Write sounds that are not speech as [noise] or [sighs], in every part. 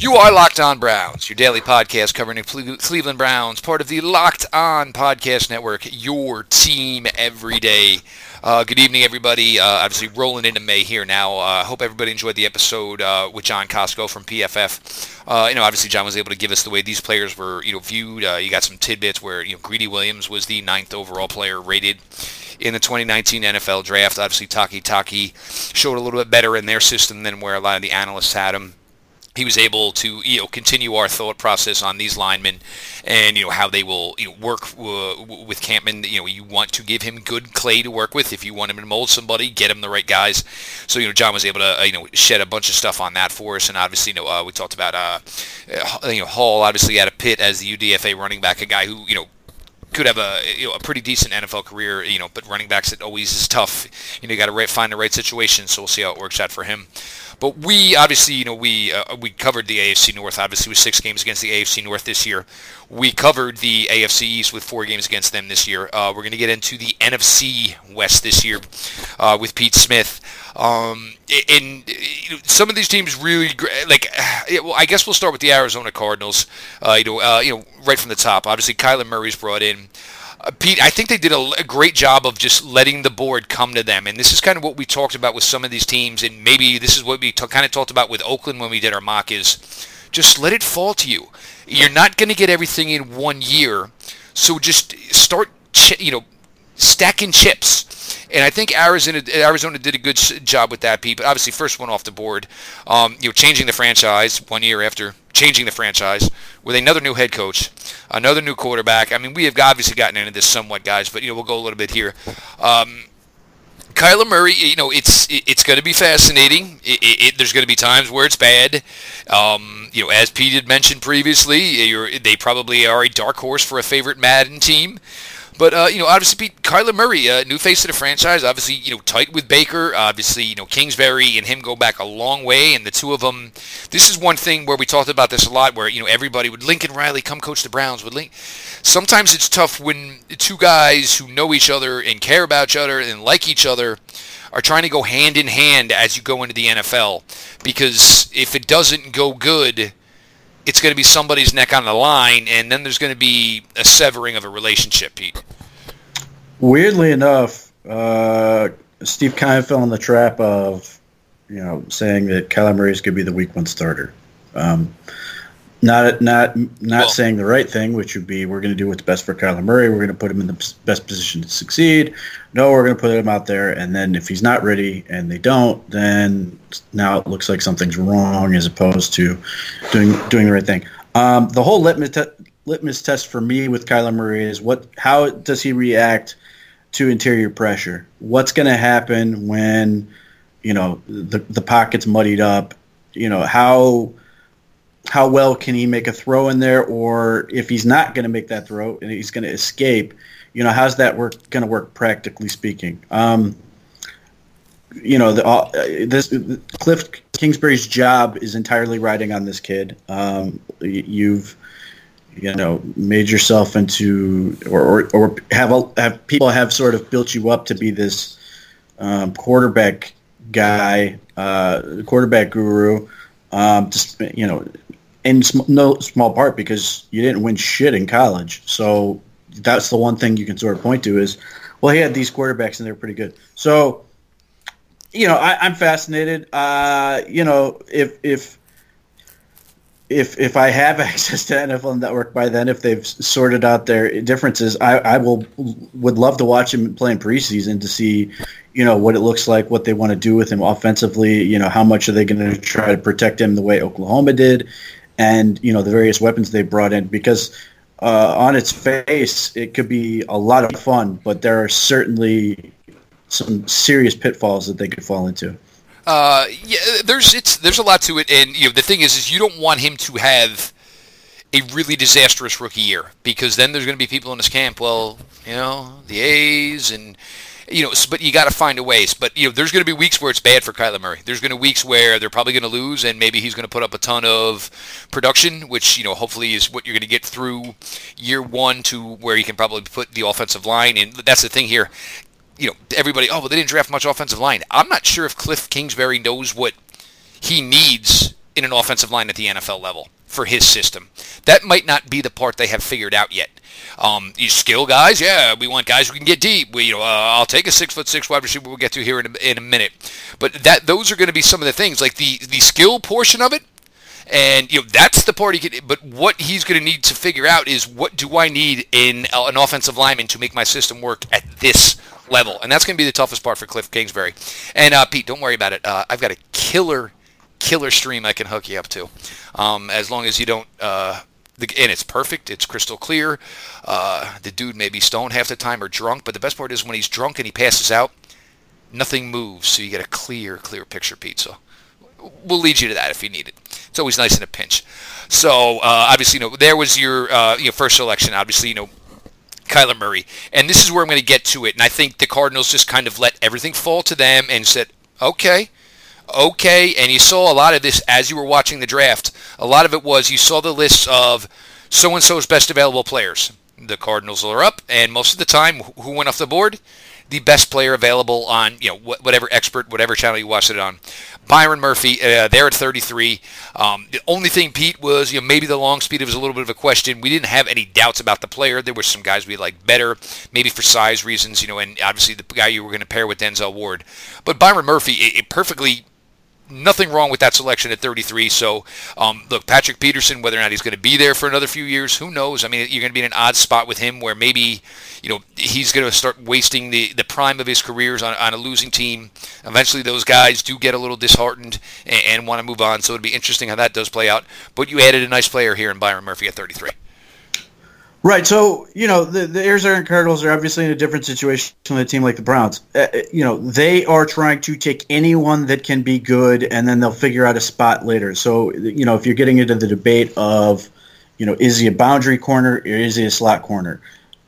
You are Locked On Browns, your daily podcast covering the Cleveland Browns, part of the Locked On Podcast Network, your team every day. Uh, good evening, everybody. Uh, obviously, rolling into May here now. I uh, hope everybody enjoyed the episode uh, with John Costco from PFF. Uh, you know, obviously, John was able to give us the way these players were, you know, viewed. Uh, you got some tidbits where you know Greedy Williams was the ninth overall player rated in the 2019 NFL Draft. Obviously, Takitaki showed a little bit better in their system than where a lot of the analysts had him he was able to you know continue our thought process on these linemen and you know how they will you know, work uh, with Campen. You know you want to give him good clay to work with. If you want him to mold somebody, get him the right guys. So you know John was able to uh, you know shed a bunch of stuff on that for us, and obviously you know uh, we talked about uh, uh you know Hall obviously had a Pitt as the UDFA running back, a guy who you know could have a you know a pretty decent NFL career, you know, but running backs it always is tough. You know, you got to find the right situation. So we'll see how it works out for him. But we obviously, you know, we uh, we covered the AFC North obviously with six games against the AFC North this year. We covered the AFC East with four games against them this year. Uh, we're going to get into the NFC West this year uh, with Pete Smith. Um, and some of these teams really like. [sighs] Well, I guess we'll start with the Arizona Cardinals. Uh, you know, uh, you know, right from the top. Obviously, Kyler Murray's brought in. Uh, Pete, I think they did a, a, great job of just letting the board come to them, and this is kind of what we talked about with some of these teams, and maybe this is what we t- kind of talked about with Oakland when we did our mock is just let it fall to you. You're not going to get everything in one year, so just start, you know, stacking chips. And I think Arizona Arizona did a good job with that, Pete. But obviously, first one off the board, um, you know, changing the franchise one year after changing the franchise with another new head coach, another new quarterback. I mean, we have obviously gotten into this somewhat, guys, but you know, we'll go a little bit here. Um, Kyler Murray, you know, it's it's going to be fascinating. It, it, there's going to be times where it's bad. Um, you know, as Pete had mentioned previously, they probably are a dark horse for a favorite Madden team. But uh, you know, obviously, Pete, Kyler Murray, uh, new face of the franchise. Obviously, you know, tight with Baker. Obviously, you know, Kingsbury and him go back a long way, and the two of them. This is one thing where we talked about this a lot, where you know everybody would Lincoln Riley come coach the Browns. Would Link. Sometimes it's tough when two guys who know each other and care about each other and like each other are trying to go hand in hand as you go into the NFL. Because if it doesn't go good, it's going to be somebody's neck on the line, and then there's going to be a severing of a relationship, Pete. Weirdly enough, uh, Steve kind of fell in the trap of, you know, saying that Kyler Murray's going to be the week one starter. Um, not not not well, saying the right thing, which would be we're going to do what's best for Kyler Murray. We're going to put him in the best position to succeed. No, we're going to put him out there, and then if he's not ready and they don't, then now it looks like something's wrong as opposed to doing doing the right thing. Um, the whole litmus te- litmus test for me with Kyler Murray is what how does he react to interior pressure? What's going to happen when you know the the pocket's muddied up? You know how how well can he make a throw in there, or if he's not going to make that throw and he's going to escape, you know, how's that work going to work practically speaking? Um, you know, the, uh, this Cliff Kingsbury's job is entirely riding on this kid. Um, you've you know made yourself into or, or, or have a, have people have sort of built you up to be this um, quarterback guy, uh, quarterback guru. Um, just you know, in sm- no small part because you didn't win shit in college. So that's the one thing you can sort of point to is, well, he had these quarterbacks and they're pretty good. So, you know, I, am fascinated. Uh, you know, if if if if I have [laughs] access to NFL Network by then, if they've sorted out their differences, I, I will would love to watch him play in preseason to see, you know, what it looks like, what they want to do with him offensively. You know, how much are they going to try to protect him the way Oklahoma did? and you know the various weapons they brought in because uh, on its face it could be a lot of fun, but there are certainly some serious pitfalls that they could fall into. Uh, yeah, there's it's there's a lot to it, and you know the thing is, is you don't want him to have a really disastrous rookie year because then there's going to be people in his camp. Well, you know the A's and you know, but you got to find a ways. But you know, there's going to be weeks where it's bad for Kyler Murray. There's going to be weeks where they're probably going to lose, and maybe he's going to put up a ton of production, which you know, hopefully is what you're going to get through year one to where you can probably put the offensive line. And that's the thing here. You know, everybody, oh, well, they didn't draft much offensive line. I'm not sure if Cliff Kingsbury knows what he needs in an offensive line at the NFL level for his system. That might not be the part they have figured out yet. Um, you skill guys, yeah, we want guys who can get deep. We, you know, uh, I'll take a six foot six wide receiver. We'll get to here in a, in a minute, but that those are going to be some of the things like the the skill portion of it. And you know that's the part he could. But what he's going to need to figure out is what do I need in an offensive lineman to make my system work at this level, and that's going to be the toughest part for Cliff Kingsbury. And uh, Pete, don't worry about it. Uh, I've got a killer, killer stream I can hook you up to, um, as long as you don't. Uh, and it's perfect. It's crystal clear. Uh, the dude may be stoned half the time or drunk, but the best part is when he's drunk and he passes out, nothing moves, so you get a clear, clear picture, Pete. So we'll lead you to that if you need it. It's always nice in a pinch. So uh, obviously, you know, there was your uh, you know, first selection. Obviously, you know, Kyler Murray. And this is where I'm going to get to it. And I think the Cardinals just kind of let everything fall to them and said, okay, okay. And you saw a lot of this as you were watching the draft. A lot of it was you saw the lists of so and so's best available players. The Cardinals are up, and most of the time, who went off the board? The best player available on you know whatever expert whatever channel you watch it on. Byron Murphy, uh, there at 33. Um, the only thing, Pete, was you know maybe the long speed was a little bit of a question. We didn't have any doubts about the player. There were some guys we liked better, maybe for size reasons, you know, and obviously the guy you were going to pair with Denzel Ward. But Byron Murphy, it, it perfectly nothing wrong with that selection at 33. So, um, look, Patrick Peterson, whether or not he's going to be there for another few years, who knows? I mean, you're going to be in an odd spot with him where maybe, you know, he's going to start wasting the, the prime of his careers on, on a losing team. Eventually, those guys do get a little disheartened and, and want to move on. So it'd be interesting how that does play out. But you added a nice player here in Byron Murphy at 33. Right. So, you know, the, the Arizona Cardinals are obviously in a different situation than a team like the Browns. Uh, uh, you know, they are trying to take anyone that can be good and then they'll figure out a spot later. So, you know, if you're getting into the debate of, you know, is he a boundary corner or is he a slot corner?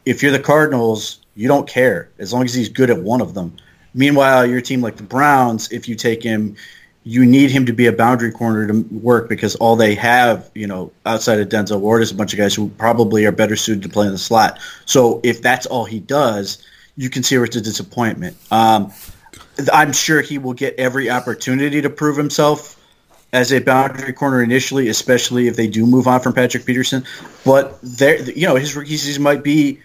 If you're the Cardinals, you don't care as long as he's good at one of them. Meanwhile, your team like the Browns, if you take him, you need him to be a boundary corner to work because all they have, you know, outside of Denzel Ward is a bunch of guys who probably are better suited to play in the slot. So if that's all he does, you can see where it's a disappointment. Um, I'm sure he will get every opportunity to prove himself as a boundary corner initially, especially if they do move on from Patrick Peterson. But there, you know, his rookie season might be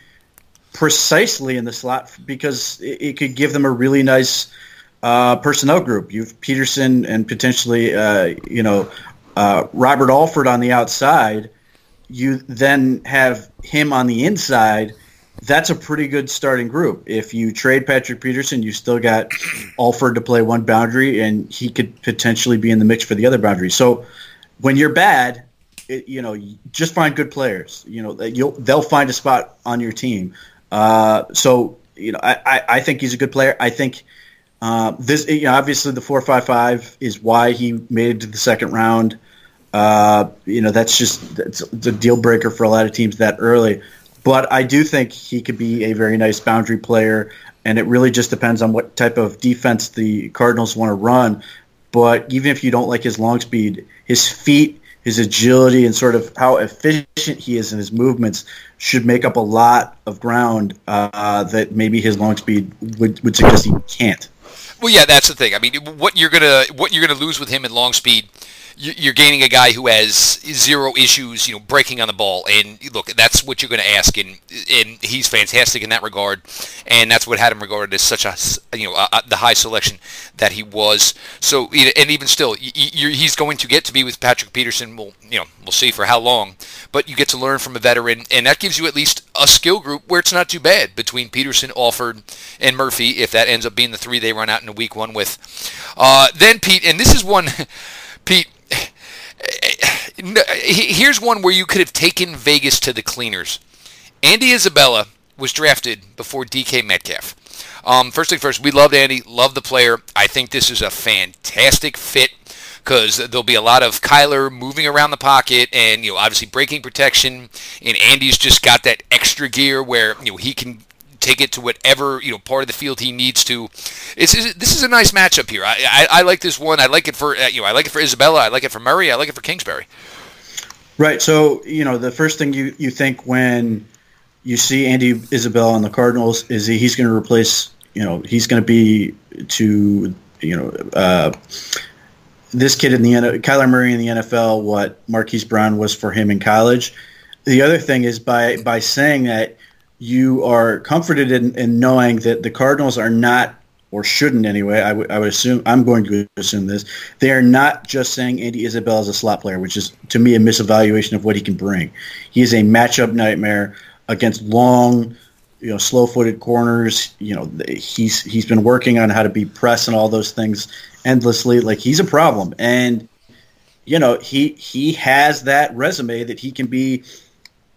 precisely in the slot because it, it could give them a really nice – uh, personnel group. You've Peterson and potentially, uh, you know, uh, Robert Alford on the outside. You then have him on the inside. That's a pretty good starting group. If you trade Patrick Peterson, you still got Alford to play one boundary, and he could potentially be in the mix for the other boundary. So when you're bad, it, you know, just find good players. You know, you'll they'll find a spot on your team. Uh, so you know, I, I, I think he's a good player. I think uh, this you know, obviously the four five five is why he made it to the second round. Uh, you know that's just that's a deal breaker for a lot of teams that early. But I do think he could be a very nice boundary player, and it really just depends on what type of defense the Cardinals want to run. But even if you don't like his long speed, his feet, his agility, and sort of how efficient he is in his movements should make up a lot of ground uh, that maybe his long speed would, would suggest he can't. Well, yeah, that's the thing. I mean, what you're gonna what you're gonna lose with him in long speed, you're gaining a guy who has zero issues, you know, breaking on the ball. And look, that's what you're going to ask, and and he's fantastic in that regard. And that's what had him regarded as such a you know a, the high selection that he was. So and even still, he's going to get to be with Patrick Peterson. We'll you know we'll see for how long, but you get to learn from a veteran, and that gives you at least a skill group where it's not too bad between Peterson, Alford, and Murphy. If that ends up being the three they run out in a week one with, uh, then Pete, and this is one, [laughs] Pete here's one where you could have taken Vegas to the cleaners. Andy Isabella was drafted before DK Metcalf. Um, first thing first, we loved Andy, love the player. I think this is a fantastic fit because there'll be a lot of Kyler moving around the pocket and you know obviously breaking protection, and Andy's just got that extra gear where you know he can take it to whatever you know part of the field he needs to. It's, it's this is a nice matchup here. I, I, I like this one. I like it for uh, you know I like it for Isabella. I like it for Murray. I like it for Kingsbury. Right. So you know the first thing you you think when you see Andy Isabella on the Cardinals is he, he's going to replace you know he's going to be to you know uh, this kid in the Kyler Murray in the NFL what Marquise Brown was for him in college. The other thing is by by saying that you are comforted in, in knowing that the Cardinals are not or shouldn't anyway. I, w- I would assume I'm going to assume this. They are not just saying Andy Isabella is a slot player, which is to me a misevaluation of what he can bring. He is a matchup nightmare against long, you know, slow-footed corners. You know, he's he's been working on how to be press and all those things endlessly. Like he's a problem, and you know he he has that resume that he can be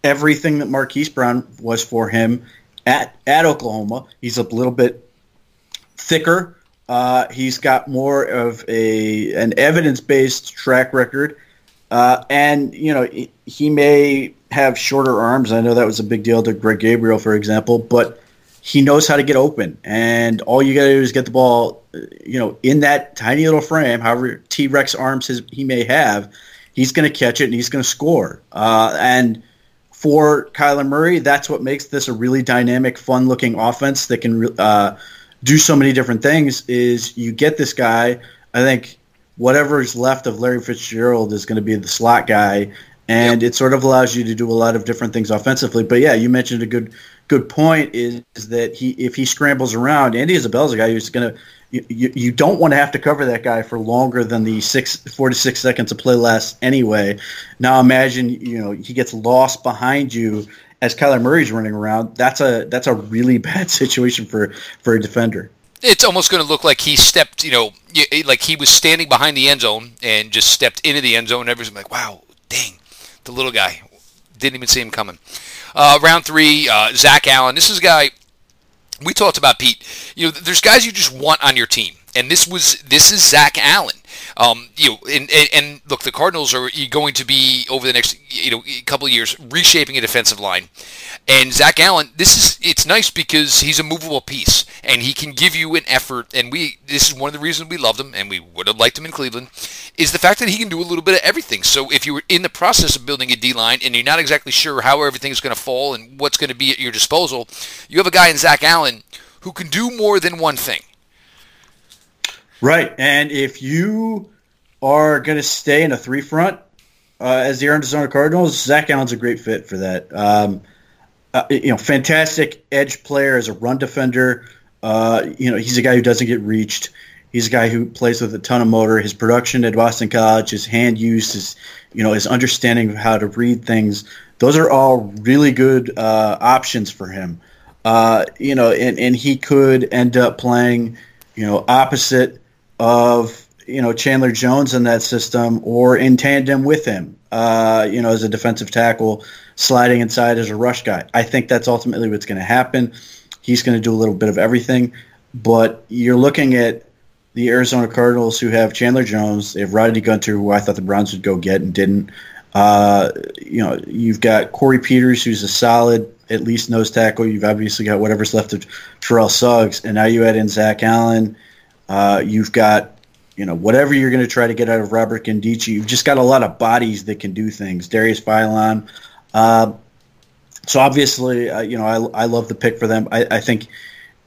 everything that Marquise Brown was for him at at Oklahoma. He's a little bit thicker. Uh, he's got more of a an evidence based track record, uh, and you know he, may have shorter arms. I know that was a big deal to Greg Gabriel, for example, but he knows how to get open, and all you got to do is get the ball, you know, in that tiny little frame. However T Rex arms his, he may have, he's going to catch it and he's going to score. Uh, and for Kyler Murray, that's what makes this a really dynamic, fun looking offense that can uh, do so many different things is you get this guy. I think whatever is left of Larry Fitzgerald is going to be the slot guy, and yep. it sort of allows you to do a lot of different things offensively. But yeah, you mentioned a good good point is, is that he if he scrambles around, Andy Isabella's a guy who's going to you, you, don't want to have to cover that guy for longer than the six four to six seconds of play lasts anyway. Now imagine you know he gets lost behind you as Kyler Murray's running around, that's a that's a really [laughs] bad situation for for a defender. It's almost going to look like he stepped, you know, like he was standing behind the end zone and just stepped into the end zone. And everyone's like, "Wow, dang, the little guy didn't even see him coming." Uh, round three, uh, Zach Allen. This is a guy we talked about Pete. You know, there's guys you just want on your team, and this was this is Zach Allen. Um, you know, and, and, and, look, the Cardinals are going to be over the next you know couple of years reshaping a defensive line, and Zach Allen. This is it's nice because he's a movable piece and he can give you an effort. And we this is one of the reasons we loved him and we would have liked him in Cleveland is the fact that he can do a little bit of everything. So if you were in the process of building a D line and you're not exactly sure how everything's going to fall and what's going to be at your disposal, you have a guy in Zach Allen who can do more than one thing. Right. And if you are going to stay in a three front uh, as the Arizona Cardinals, Zach Allen's a great fit for that. Um, uh, you know, fantastic edge player as a run defender. Uh, you know, he's a guy who doesn't get reached. He's a guy who plays with a ton of motor. His production at Boston College, his hand use, his you know, his understanding of how to read things. Those are all really good uh, options for him. Uh, you know, and, and he could end up playing, you know, opposite of you know Chandler Jones in that system or in tandem with him. Uh, you know, as a defensive tackle, sliding inside as a rush guy. I think that's ultimately what's going to happen. He's going to do a little bit of everything, but you're looking at the Arizona Cardinals who have Chandler Jones. They have Rodney Gunter, who I thought the Browns would go get and didn't. Uh, you know, you've got Corey Peters, who's a solid, at least nose tackle. You've obviously got whatever's left of Terrell Suggs, and now you add in Zach Allen uh, you've got, you know, whatever you're going to try to get out of Robert Nkemdiche. You've just got a lot of bodies that can do things. Darius Philon. Uh, so obviously, uh, you know, I, I love the pick for them. I, I think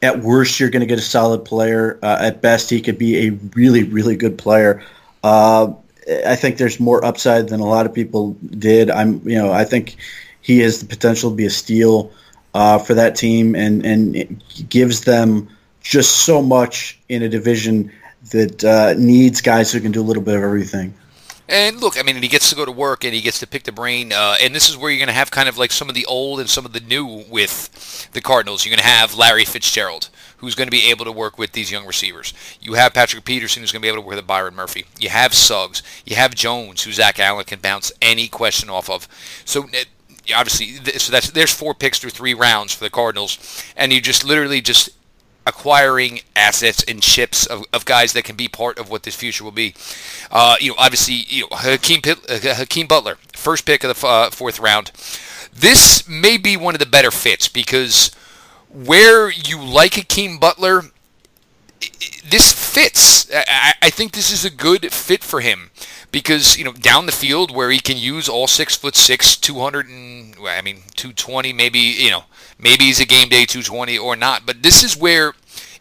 at worst you're going to get a solid player. Uh, at best, he could be a really, really good player. Uh, I think there's more upside than a lot of people did. I'm, you know, I think he has the potential to be a steal uh, for that team, and and gives them just so much in a division that uh, needs guys who can do a little bit of everything. And look, I mean, he gets to go to work and he gets to pick the brain. Uh, and this is where you're going to have kind of like some of the old and some of the new with the Cardinals. You're going to have Larry Fitzgerald, who's going to be able to work with these young receivers. You have Patrick Peterson, who's going to be able to work with Byron Murphy. You have Suggs. You have Jones, who Zach Allen can bounce any question off of. So obviously, so that's there's four picks through three rounds for the Cardinals, and you just literally just acquiring assets and chips of, of guys that can be part of what this future will be. Uh, you know, obviously, you know, Hakeem, uh, Hakeem Butler, first pick of the uh, fourth round. This may be one of the better fits because where you like Hakeem Butler, this fits. I, I think this is a good fit for him because you know down the field where he can use all six foot six, two hundred and I mean two twenty, maybe you know maybe he's a game day two twenty or not. But this is where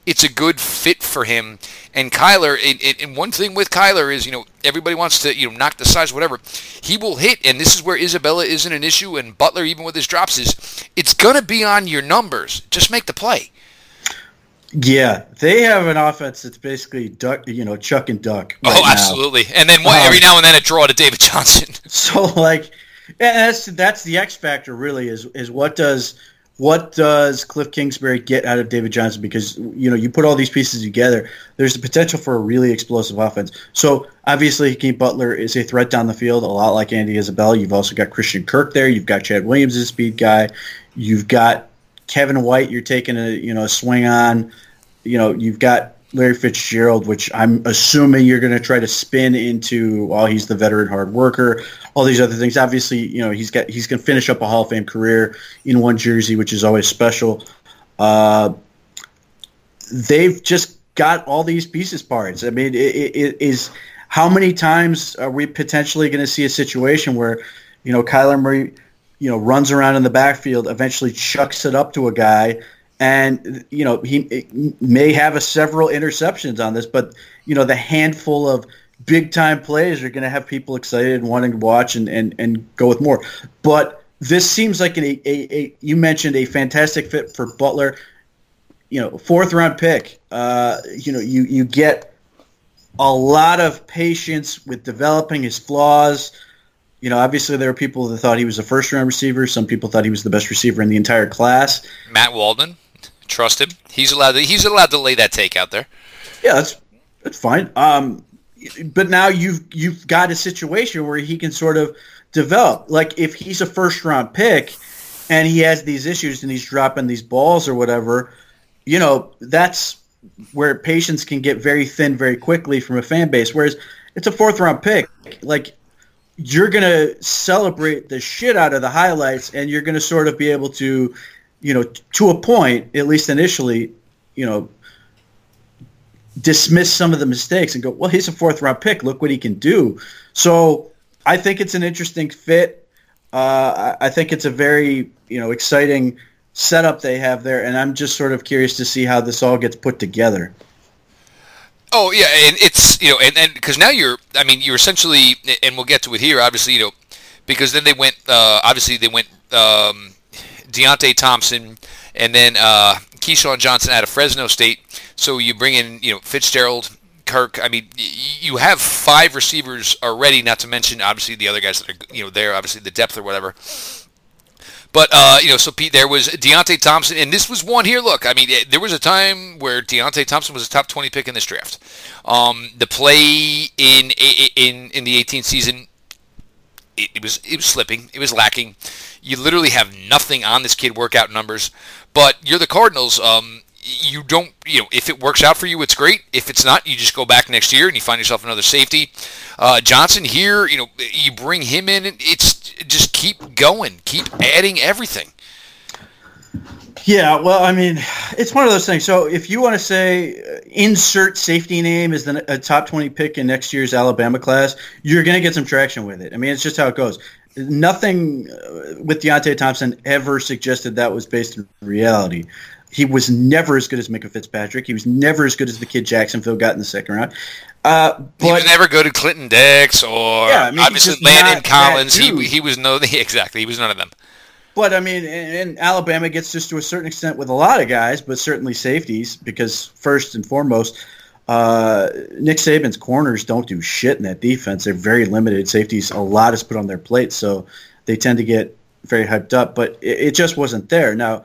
it's a good fit for him. And Kyler, and, and one thing with Kyler is, you know, everybody wants to, you know, knock the size, whatever. He will hit, and this is where Isabella isn't an issue, and Butler, even with his drops, is it's going to be on your numbers. Just make the play. Yeah, they have an offense that's basically duck, you know, chuck and duck. Right oh, absolutely. Now. And then um, every now and then a draw to David Johnson. [laughs] So like, that's that's the X factor really is is what does what does Cliff Kingsbury get out of David Johnson? Because you know you put all these pieces together, there's the potential for a really explosive offense. So obviously, Hakeem Butler is a threat down the field, a lot like Andy Isabella. You've also got Christian Kirk there. You've got Chad Williams a speed guy. You've got Kevin White, you're taking a you know a swing on. You know, you've got Larry Fitzgerald, which I'm assuming you're going to try to spin into. Well, he's the veteran hard worker. All these other things. Obviously, you know he's got he's going to finish up a Hall of Fame career in one jersey, which is always special. Uh, they've just got all these pieces parts. I mean, it, it is how many times are we potentially going to see a situation where you know Kyler Murray you know, runs around in the backfield, eventually chucks it up to a guy, and you know he may have a several interceptions on this, but you know the handful of big time plays are going to have people excited and wanting to watch and, and, and go with more. But this seems like an, a, a, a you mentioned a fantastic fit for Butler. You know, fourth round pick. Uh, you know, you you get a lot of patience with developing his flaws you know, obviously there were people that thought he was a first round receiver. Some people thought he was the best receiver in the entire class. Matt Waldman, trust him. He's allowed to, he's allowed to lay that take out there. Yeah, that's that's fine. Um, but now you've you've got a situation where he can sort of develop. Like if he's a first round pick and he has these issues and he's dropping these balls or whatever, you know, that's where patience can get very thin very quickly from a fan base. Whereas it's a fourth round pick. Like you're going to celebrate the shit out of the highlights and you're going to sort of be able to, you know, to a point, at least initially, you know, dismiss some of the mistakes and go, well, he's a fourth round pick. Look what he can do. So I think it's an interesting fit. Uh, I think it's a very, you know, exciting setup they have there. And I'm just sort of curious to see how this all gets put together. Oh yeah, and it's you know, and and because now you're, I mean, you're essentially, and we'll get to it here, obviously, you know, because then they went, uh, obviously they went um, Deionte Thompson, and then uh, KeeSean Johnson out of Fresno State. So you bring in, you know, Fitzgerald, Kirk. I mean, you have five receivers already. Not to mention, obviously, the other guys that are, you know, there, obviously the depth or whatever. But uh, you know, so Pete, there was Deionte Thompson, and this was one here. Look, I mean, it, there was a time where Deionte Thompson was a top twenty pick in this draft. Um, the play in in in the 18th season, it, it, was it was slipping, it was lacking. You literally have nothing on this kid workout numbers. But you're the Cardinals. Um, you don't, you know, if it works out for you, it's great. If it's not, you just go back next year and you find yourself another safety. Uh, Johnson here, you know, you bring him in. And it's just keep going, keep adding everything. Yeah, well, I mean, it's one of those things. So if you want to say uh, insert safety name is the a top 20 pick in next year's Alabama class, you're going to get some traction with it. I mean, it's just how it goes. Nothing uh, with Deionte Thompson ever suggested that was based in reality. He was never as good as Minkah Fitzpatrick. He was never as good as the kid Jacksonville got in the second round. Uh, but, he was never good at Clinton Dix or yeah, I mean, obviously Landon Collins. He he was no [laughs] exactly he was none of them. But I mean, and, Alabama gets just to a certain extent with a lot of guys, but certainly safeties because first and foremost, uh, Nick Saban's corners don't do shit in that defense. They're very limited. Safeties, a lot is put on their plate, so they tend to get very hyped up. But it, it just wasn't there. Now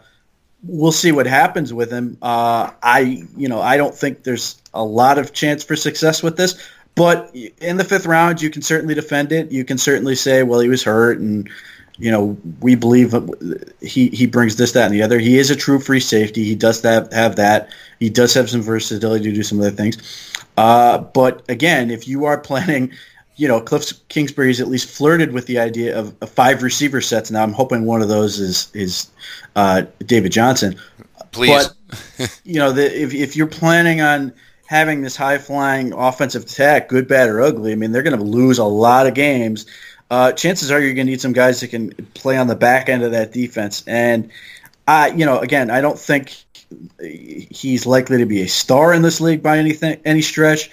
we'll see what happens with him. Uh, I, you know, I don't think there's a lot of chance for success with this. But in the fifth round, you can certainly defend it. You can certainly say, well, he was hurt, and you know, we believe he he brings this, that, and the other. He is a true free safety. He does have have that. He does have some versatility to do some other things. Uh, but again, if you are [laughs] planning you know, Cliff Kingsbury's at least flirted with the idea of, five receiver sets. Now I'm hoping one of those is is uh, David Johnson. Please, but, [laughs] you know, the, if if you're planning on having this high flying offensive attack, good, bad, or ugly, I mean, they're going to lose a lot of games. Uh, chances are you're going to need some guys that can play on the back end of that defense. And I, you know, again, I don't think he's likely to be a star in this league by anything any stretch,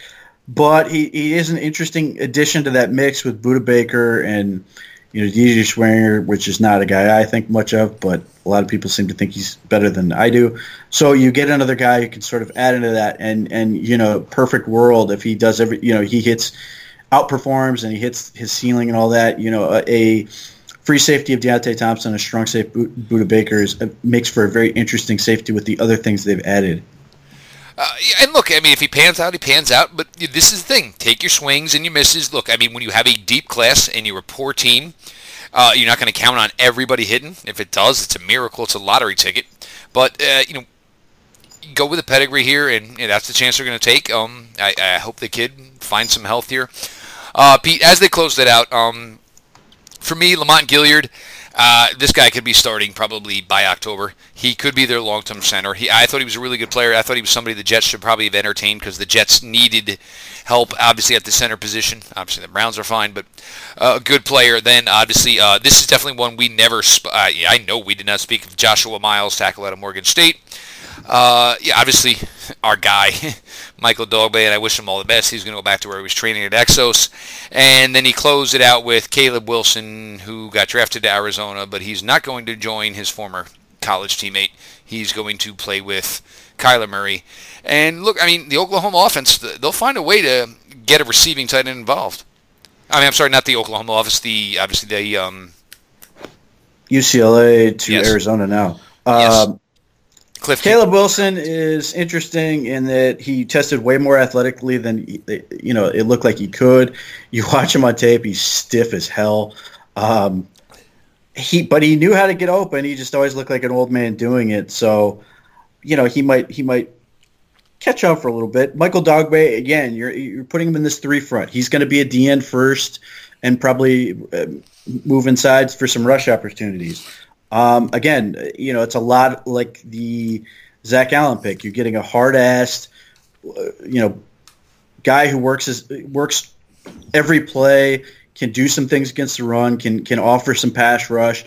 but he, he is an interesting addition to that mix with Budda Baker and you know DJ Swearinger, which is not a guy I think much of, but a lot of people seem to think he's better than I do. So you get another guy who can sort of add into that, and and you know, perfect world if he does every you know he hits outperforms and he hits his ceiling and all that. You know, a, a free safety of Deionte Thompson, a strong safe Budda Baker is, uh, makes for a very interesting safety with the other things they've added. Uh, and look, I mean, if he pans out, he pans out. But this is the thing: take your swings and your misses. Look, I mean, when you have a deep class and you're a poor team, uh, you're not going to count on everybody hitting. If it does, it's a miracle. It's a lottery ticket. But uh, you know, go with the pedigree here, and that's the chance they're going to take. Um, I, I, hope the kid finds some health here. Uh, Pete, as they closed it out, um, for me, Lamont Gaillard, uh, this guy could be starting probably by October. He could be their long-term center. He, I thought he was a really good player. I thought he was somebody the Jets should probably have entertained because the Jets needed help, obviously at the center position. Obviously the Browns are fine, but uh, a good player. Then obviously uh, this is definitely one we never. Sp- I know we did not speak of Joshua Miles, tackle out of Morgan State. Uh, yeah, obviously [laughs] our guy, Michael Dogbe, and I wish him all the best. He's going to go back to where he was training at Exos. And then he closed it out with Caleb Wilson, who got drafted to Arizona, but he's not going to join his former college teammate. He's going to play with Kyler Murray. And look, I mean, the Oklahoma offense, they'll find a way to get a receiving tight end involved. I mean, I'm sorry, not the Oklahoma office, the obviously the um, UCLA to yes. Arizona now. Yes. Um, Cliff Caleb Wilson is interesting in that he tested way more athletically than you know it looked like he could. You watch him on tape; he's stiff as hell. Um, he, but he knew how to get open. He just always looked like an old man doing it. So, you know, he might he might catch on for a little bit. Michael Dogbe, again, you're you're putting him in this three front. He's going to be a DN first and probably uh, move inside for some rush opportunities. Um, again, you know, it's a lot like the Zach Allen pick. You're getting a hard assed, you know, guy who works as, works every play, can do some things against the run, can can offer some pass rush,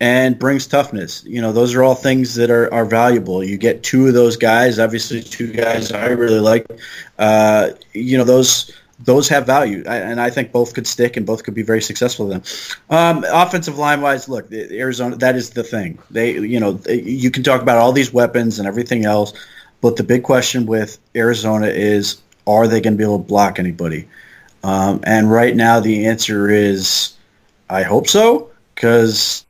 and brings toughness. You know, those are all things that are, are valuable. You get two of those guys, obviously two guys I really like. Uh, you know, those those have value, and I think both could stick and both could be very successful. Then, um, offensive line wise, look, Arizona. That is the thing. They, you know, you can talk about all these weapons and everything else, but the big question with Arizona is, are they going to be able to block anybody? Um, and right now, the answer is, I hope so, because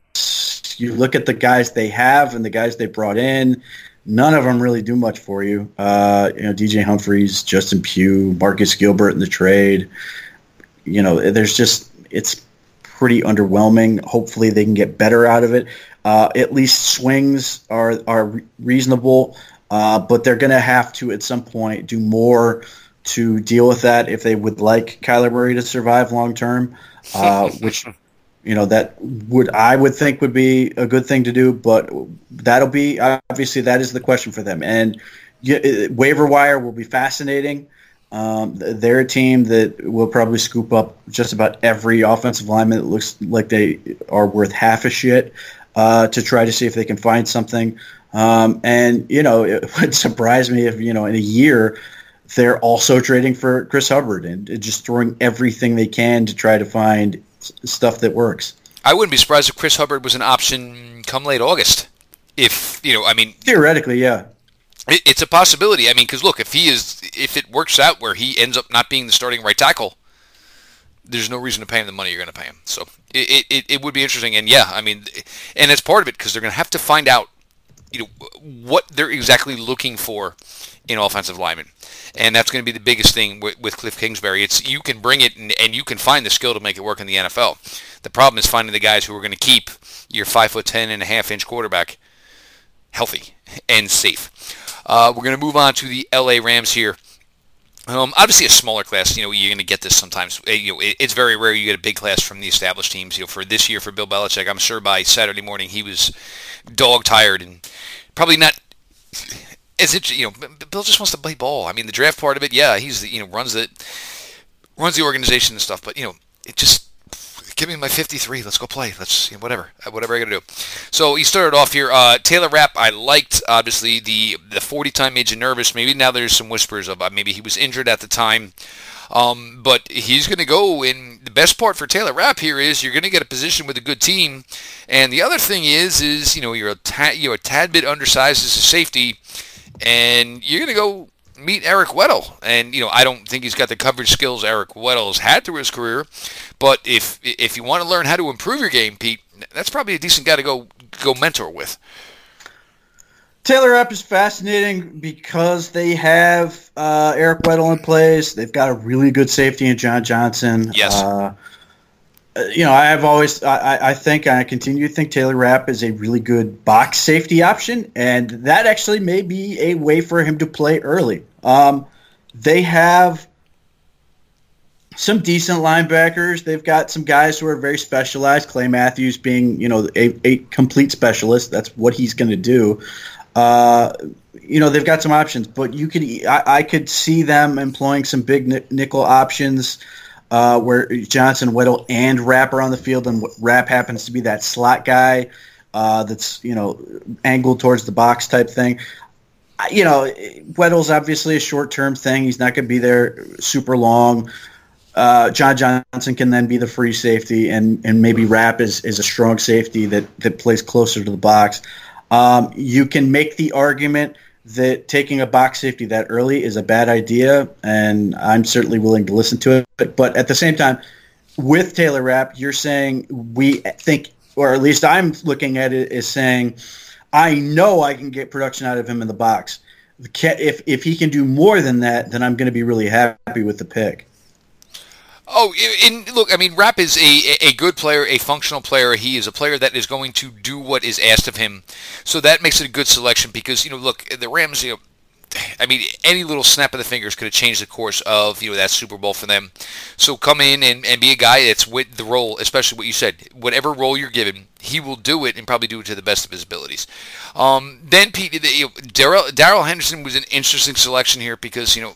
you look at the guys they have and the guys they brought in None of them really do much for you. Uh, you know, DJ Humphries, Justin Pugh, Marcus Gilbert in the trade. You know, there's just it's pretty underwhelming. Hopefully, they can get better out of it. Uh, at least swings are are reasonable, uh, but they're going to have to at some point do more to deal with that if they would like Kyler Murray to survive long term, uh, which [laughs] you know that would I would think would be a good thing to do, but that'll be obviously that is the question for them. And waiver wire will be fascinating. Um, they're a team that will probably scoop up just about every offensive lineman that looks like they are worth half a shit uh, to try to see if they can find something. Um, and you know, it [laughs] would surprise me if you know in a year they're also trading for Chris Hubbard and just throwing everything they can to try to find stuff that works. I wouldn't be surprised if Chris Hubbard was an option come late August. If you know, I mean, theoretically, yeah, it, it's a possibility. I mean, because look, if he is, if it works out where he ends up not being the starting right tackle, there's no reason to pay him the money you're going to pay him. So it, it, it would be interesting. And yeah, I mean, and it's part of it because they're going to have to find out, you know, what they're exactly looking for in offensive linemen and that's going to be the biggest thing with, with Cliff Kingsbury. It's you can bring it and, and, you can find the skill to make it work in the NFL. The problem is finding the guys who are going to keep your five foot ten and a half inch quarterback healthy and safe. Uh, we're going to move on to the LA Rams here. Um, obviously, a smaller class. You know, you're going to get this sometimes. Eh, you know, it's very rare you get a big class from the established teams. You know, for this year for Bill Belichick, I'm sure by Saturday morning he was dog tired and probably not is it you know Bill just wants to play ball. I mean, the draft part of it, yeah, he's you know runs the runs the organization and stuff, but you know it just give me my 53. Let's go play. Let's you know, whatever, uh, whatever I got to do. So he started off here. Uh, Taylor Rapp, I liked obviously the the 40 time made you nervous. Maybe now there's some whispers of uh, maybe he was injured at the time. Um, but he's going to go in. The best part for Taylor Rapp here is you're going to get a position with a good team, and the other thing is, is you know you're a you're a tad bit undersized as a safety, and you're going to go meet Eric Weddle. And you know I don't think he's got the coverage skills Eric Weddle has had through his career, but if if you want to learn how to improve your game, Pete, that's probably a decent guy to go go mentor with. Taylor Rapp is fascinating because they have uh, Eric Weddle in place. They've got a really good safety in John Johnson. Yes. Uh, you know, I have always, I, I think, I continue to think Taylor Rapp is a really good box safety option, and that actually may be a way for him to play early. Um, they have some decent linebackers. They've got some guys who are very specialized. Clay Matthews being, you know, a, a complete specialist. That's what he's going to do. Uh, you know, they've got some options, but you could, I, I could see them employing some big nickel options uh, where Johnson, Weddle, and Rapp are on the field, and Rapp happens to be that slot guy uh, that's you know angled towards the box type thing. You know, Weddle's obviously a short term thing. He's not going to be there super long. Uh, John Johnson can then be the free safety, and, and maybe Rapp is, is a strong safety that, that plays closer to the box. Um, you can make the argument that taking a box safety that early is a bad idea, and I'm certainly willing to listen to it. But at the same time, with Taylor Rapp, you're saying we think, or at least I'm looking at it as saying, I know I can get production out of him in the box. If if he can do more than that, then I'm going to be really happy with the pick. Oh, and look, I mean, Rapp is a, a good player, a functional player. He is a player that is going to do what is asked of him. So that makes it a good selection because, you know, look, the Rams, you know, I mean, any little snap of the fingers could have changed the course of, you know, that Super Bowl for them. So come in and, and be a guy that's with the role, especially what you said. Whatever role you're given, he will do it and probably do it to the best of his abilities. Um, then Pete, you know, Darrell Henderson was an interesting selection here because, you know,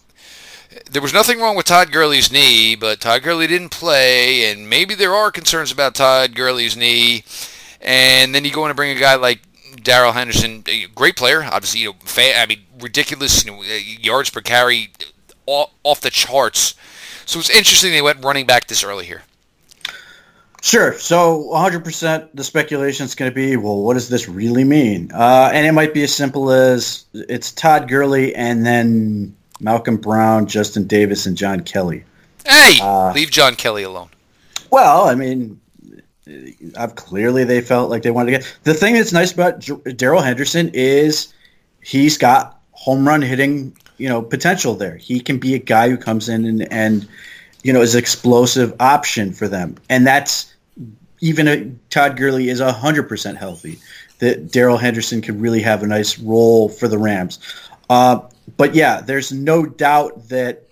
there was nothing wrong with Todd Gurley's knee, but Todd Gurley didn't play, and maybe there are concerns about Todd Gurley's knee. And then you go in and bring a guy like Darrell Henderson, great player, obviously, you know, I mean, ridiculous you know, uh, yards per carry, off the charts. So it's interesting they went running back this early here. Sure. So 100% the speculation is going to be, well, what does this really mean? Uh, and it might be as simple as it's Todd Gurley and then Malcolm Brown, Justin Davis, and John Kelly. Hey, uh, leave John Kelly alone. Well, I mean, I've clearly they felt like they wanted to get. The thing that's nice about Darrell Henderson is he's got home run hitting, you know, potential there. He can be a guy who comes in and, and you know, is an explosive option for them, and that's even a, Todd Gurley is hundred percent healthy. That Darrell Henderson could really have a nice role for the Rams. Uh, but yeah, there's no doubt that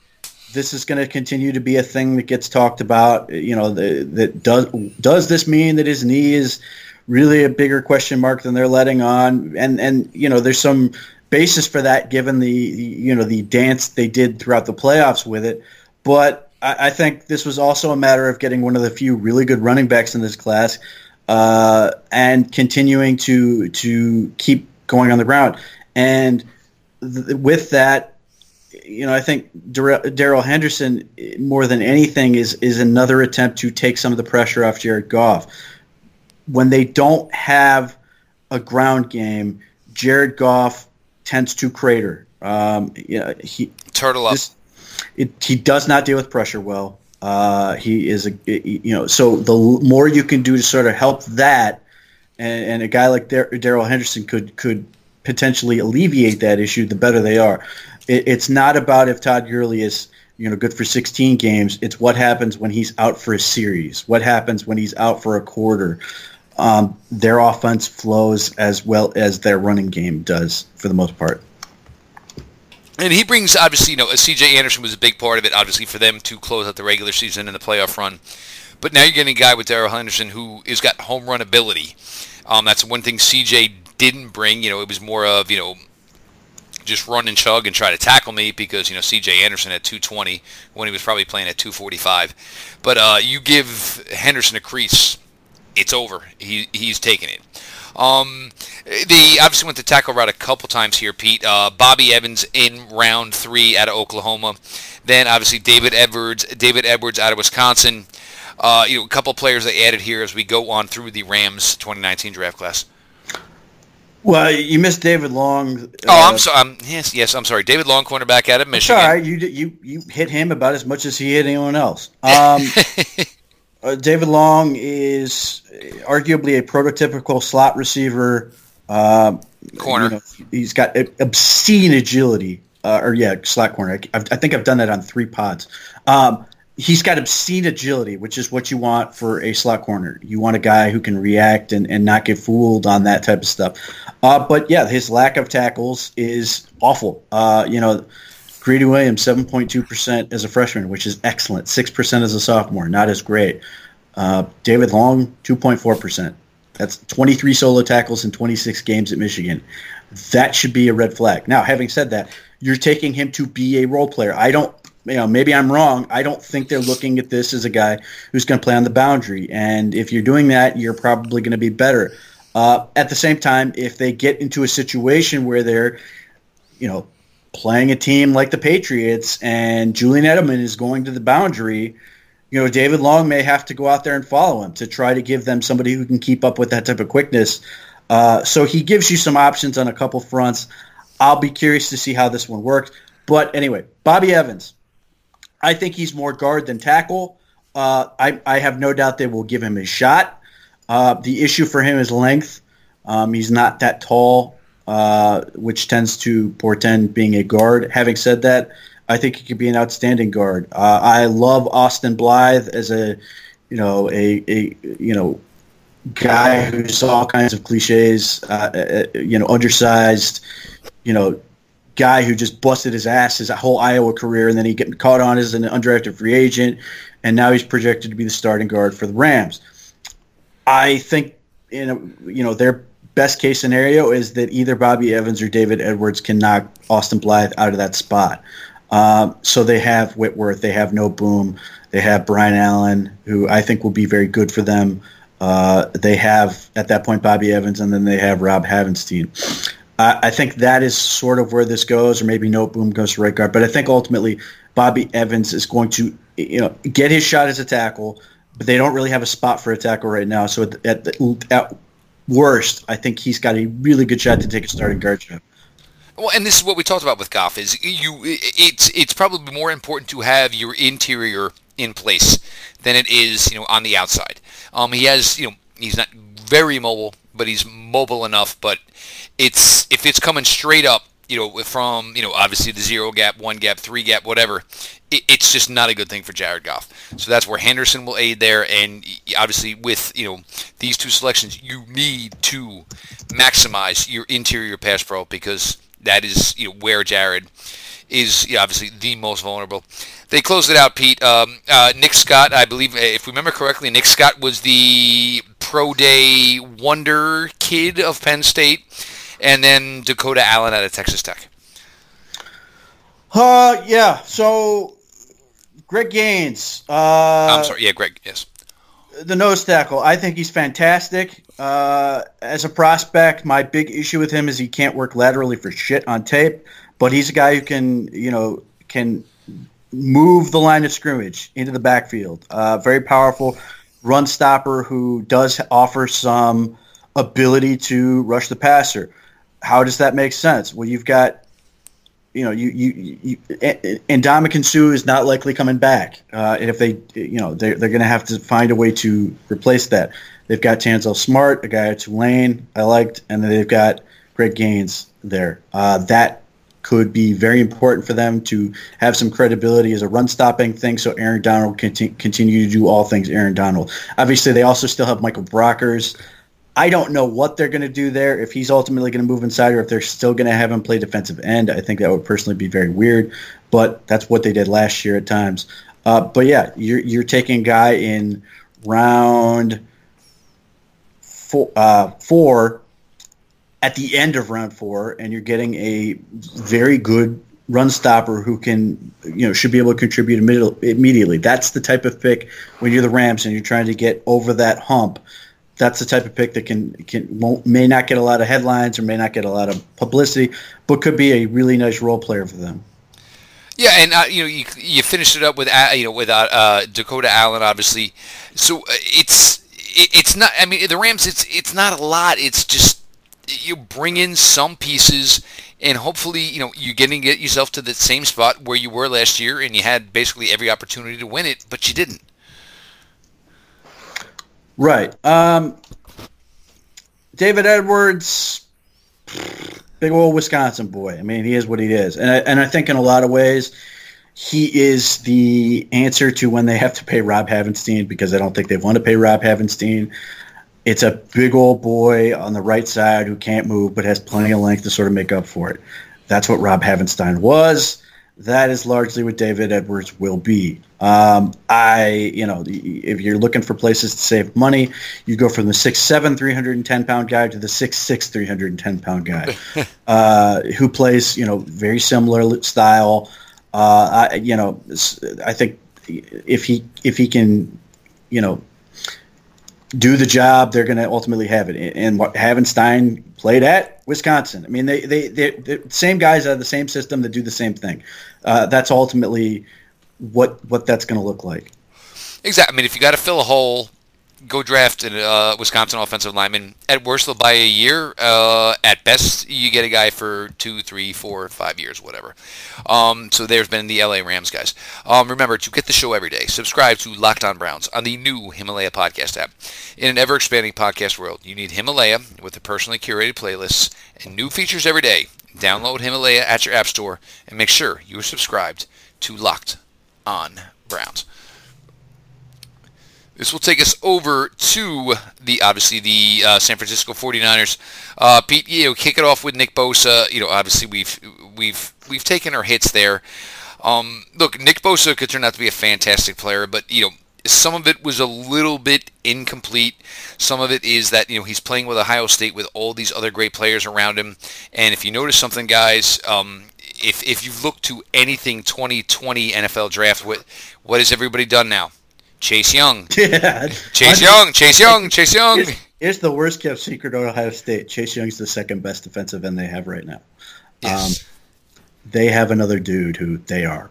this is going to continue to be a thing that gets talked about. You know, that does does this mean that his knee is really a bigger question mark than they're letting on? And and you know, there's some basis for that given the you know the dance they did throughout the playoffs with it. But I, I think this was also a matter of getting one of the few really good running backs in this class uh, and continuing to to keep going on the ground. And th- with that, you know, I think Darrell Henderson more than anything is is another attempt to take some of the pressure off Jared Goff. When they don't have a ground game, Jared Goff tends to crater. Um, you know, he turtle up. This, it, he does not deal with pressure well. Uh, he is a you know so the more you can do to sort of help that, and, and a guy like Darrell Henderson could could potentially alleviate that issue, the better they are. It, it's not about if Todd Gurley is you know good for 16 games. It's what happens when he's out for a series. What happens when he's out for a quarter. Um, their offense flows as well as their running game does for the most part. And he brings obviously, you know, C.J. Anderson was a big part of it, obviously for them to close out the regular season and the playoff run. But now you're getting a guy with Darrell Henderson who has got home run ability. Um, that's one thing C.J didn't bring. You know, it was more of you know just run and chug and try to tackle me because you know C.J. Anderson at 220 when he was probably playing at 245. But uh, you give Henderson a crease, it's over. He he's taking it. Um, they obviously went the tackle route a couple times here, Pete. Uh, Bobby Evans in round three out of Oklahoma. Then obviously David Edwards, David Edwards out of Wisconsin. Uh, you know, a couple players they added here as we go on through the Rams 2019 draft class. Well, you missed David Long. Oh, I'm uh, sorry. Um, yes, yes, I'm sorry. David Long, cornerback out of Michigan. All right, you you you hit him about as much as he hit anyone else. Um, [laughs] uh, David Long is arguably a prototypical slot receiver. Uh, Corner. You know, he's got obscene agility. Uh, or yeah, slot corner. I, I, think I've done that on three pods. Um, he's got obscene agility, which is what you want for a slot corner. You want a guy who can react and, and not get fooled on that type of stuff. Uh, but yeah, his lack of tackles is awful. Uh, you know, Greedy Williams, 7.2% as a freshman, which is excellent. 6% as a sophomore, not as great. Uh, David Long, 2.4%. That's 23 solo tackles in 26 games at Michigan. That should be a red flag. Now, having said that, you're taking him to be a role player. I don't, you know, maybe I'm wrong. I don't think they're looking at this as a guy who's going to play on the boundary. And if you're doing that, you're probably going to be better. Uh, at the same time, if they get into a situation where they're, you know, playing a team like the Patriots and Julian Edelman is going to the boundary, you know, David Long may have to go out there and follow him to try to give them somebody who can keep up with that type of quickness. Uh, so he gives you some options on a couple fronts. I'll be curious to see how this one worked. But anyway, Bobby Evans, I think he's more guard than tackle. Uh, I, I, have no doubt they will give him a shot. Uh, the issue for him is length. Um, he's not that tall uh, which tends to portend being a guard. Having said that, I think he could be an outstanding guard. Uh, I love Austin Blythe as a, you know, a, a you know, guy who's all kinds of cliches. Uh, uh, you know, undersized, you know, guy who just busted his ass his whole Iowa career, and then he get caught on as an undrafted free agent, and now he's projected to be the starting guard for the Rams. I think in know, you know, they're best case scenario is that either Bobby Evans or David Edwards can knock Austin Blythe out of that spot. Um, so they have Whitworth, they have Noteboom, they have Brian Allen, who I think will be very good for them. Uh, they have at that point Bobby Evans, and then they have Rob Havenstein. I, I think that is sort of where this goes, or maybe Noteboom goes to right guard. But I think ultimately Bobby Evans is going to you know get his shot as a tackle, but they don't really have a spot for a tackle right now. So at, at, at worst, I think he's got a really good shot to take a starting guard job. Well, and this is what we talked about with Goff is you. It's it's probably more important to have your interior in place than it is you know on the outside. Um, he has you know he's not very mobile, but he's mobile enough. But it's if it's coming straight up, you know, from you know obviously the zero gap, one gap, three gap, whatever it, it's just not a good thing for Jared Goff. So that's where Henderson will aid there, and obviously with you know these two selections, you need to maximize your interior pass pro because that is you know where Jared is you know, obviously the most vulnerable. They closed it out, Pete. Um, uh, Nick Scott, I believe, if we remember correctly, Nick Scott was the pro day wonder kid of Penn State, and then Dakota Allen out of Texas Tech. Uh, yeah. So Greg Gaines. Uh, I'm sorry. Yeah, Greg. Yes. The nose tackle. I think he's fantastic. Uh, as a prospect, my big issue with him is he can't work laterally for shit on tape. But he's a guy who can, you know, can move the line of scrimmage into the backfield. Uh, very powerful run stopper who does offer some ability to rush the passer. How does that make sense? Well, you've got you know, you you, you and Ndamukong Suh is not likely coming back. Uh, and if they, you know, they're they're going to have to find a way to replace that. They've got Tanzel Smart, a guy at Tulane I liked, and then they've got Greg Gaines there. Uh, that could be very important for them to have some credibility as a run stopping thing so Aaron Donald can t- continue to do all things Aaron Donald. Obviously, they also still have Michael Brockers. I don't know what they're going to do there. If he's ultimately going to move inside, or if they're still going to have him play defensive end, I think that would personally be very weird. But that's what they did last year at times. Uh, but yeah, you're you're taking a guy in round four, uh, four at the end of round four, and you're getting a very good run stopper who can, you know, should be able to contribute immediately. That's the type of pick when you're the Rams and you're trying to get over that hump. That's the type of pick that can can won't, may not get a lot of headlines or may not get a lot of publicity, but could be a really nice role player for them. Yeah, and uh, you know you you finished it up with uh, you know with uh, uh, Dakota Allen, obviously. So uh, it's it, it's not. I mean, the Rams. It's it's not a lot. It's just you bring in some pieces, and hopefully, you know, you're getting get yourself to the same spot where you were last year, and you had basically every opportunity to win it, but you didn't. Right. Um, David Edwards, big old Wisconsin boy. I mean, he is what he is, and I, and I think in a lot of ways he is the answer to when they have to pay Rob Havenstein because I don't think they want to pay Rob Havenstein. It's a big old boy on the right side who can't move but has plenty of length to sort of make up for it. That's what Rob Havenstein was. That is largely what David Edwards will be. Um, I, you know, if you're looking for places to save money, you go from the 6'7", 310 pound guy to the 6'6", 310 pound guy, [laughs] uh, who plays, you know, very similar style. Uh, I, you know, I think if he if he can, you know, do the job, they're going to ultimately have it. And what Havenstein played at Wisconsin. I mean, they they they the same guys out of the same system that do the same thing. Uh, that's ultimately what what that's going to look like. Exactly. I mean, if you got to fill a hole, go draft a uh, Wisconsin offensive lineman. At worst, they'll buy a year. Uh, at best, you get a guy for two, three, four, five years, whatever. Um, so there's been the LA Rams guys. Um, remember to get the show every day. Subscribe to Locked On Browns on the new Himalaya podcast app. In an ever-expanding podcast world, you need Himalaya with the personally curated playlists and new features every day. Download Himalaya at your app store and make sure you are subscribed to Locked On Browns. This will take us over to the obviously the uh, San Francisco 49ers. Uh, Pete, you know, kick it off with Nick Bosa. You know, obviously we've we've we've taken our hits there. Um, look, Nick Bosa could turn out to be a fantastic player, but you know, some of it was a little bit incomplete. Some of it is that you know he's playing with Ohio State with all these other great players around him. And if you notice something, guys, um, if if you look to anything 2020 NFL draft, what what has everybody done now? Chase Young. [laughs] Yeah. Chase Young. Chase Young. Chase Young. Here's, here's, the worst kept secret of Ohio State. Chase Young's the second best defensive end they have right now. Yes. Um, they have another dude who they are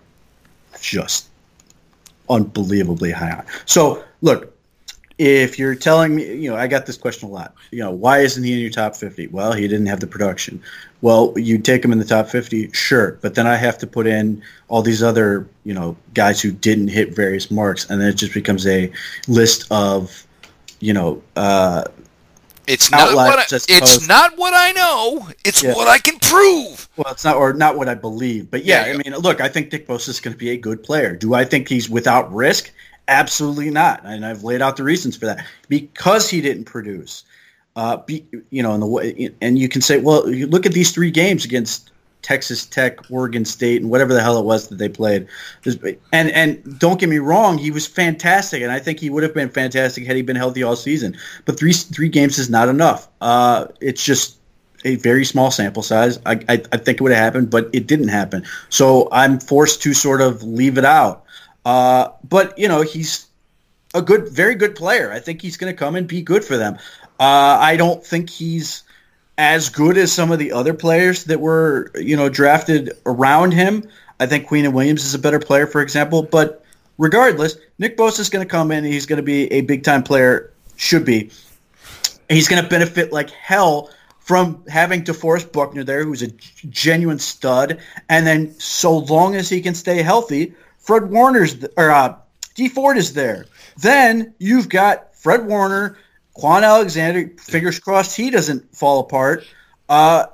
just unbelievably high on. So look, if you're telling me, you know, I got this question a lot. You know, why isn't he in your top 50? Well, he didn't have the production. Well, you take him in the top 50, sure, but then I have to put in all these other, you know, guys who didn't hit various marks, and then it just becomes a list of, you know, uh, it's not what I, it's not what I know. It's yeah. what I can prove. Well, it's not or not what I believe. But yeah, yeah I mean, look, I think Nick Bosa is going to be a good player. Do I think he's without risk? Absolutely not. And I've laid out the reasons for that. Because he didn't produce. Uh, be, you know, in the way, and you can say, well, you look at these three games against Texas Tech, Oregon State, and whatever the hell it was that they played. And and don't get me wrong, he was fantastic, and I think he would have been fantastic had he been healthy all season. But three three games is not enough. Uh, it's just a very small sample size. I, I, I think it would have happened, but it didn't happen. So I'm forced to sort of leave it out. Uh, but you know, he's a good, very good player. I think he's going to come and be good for them. Uh, I don't think he's as good as some of the other players that were, you know, drafted around him. I think Quinnen Williams is a better player, for example. But regardless, Nick Bosa is going to come in. he's going to be a big time player. Should be. He's going to benefit like hell from having DeForest Buckner there, who's a genuine stud. And then so long as he can stay healthy, Fred Warner's or uh, Dee Ford is there. Then you've got Fred Warner, Kwon Alexander. Fingers crossed he doesn't fall apart. Uh,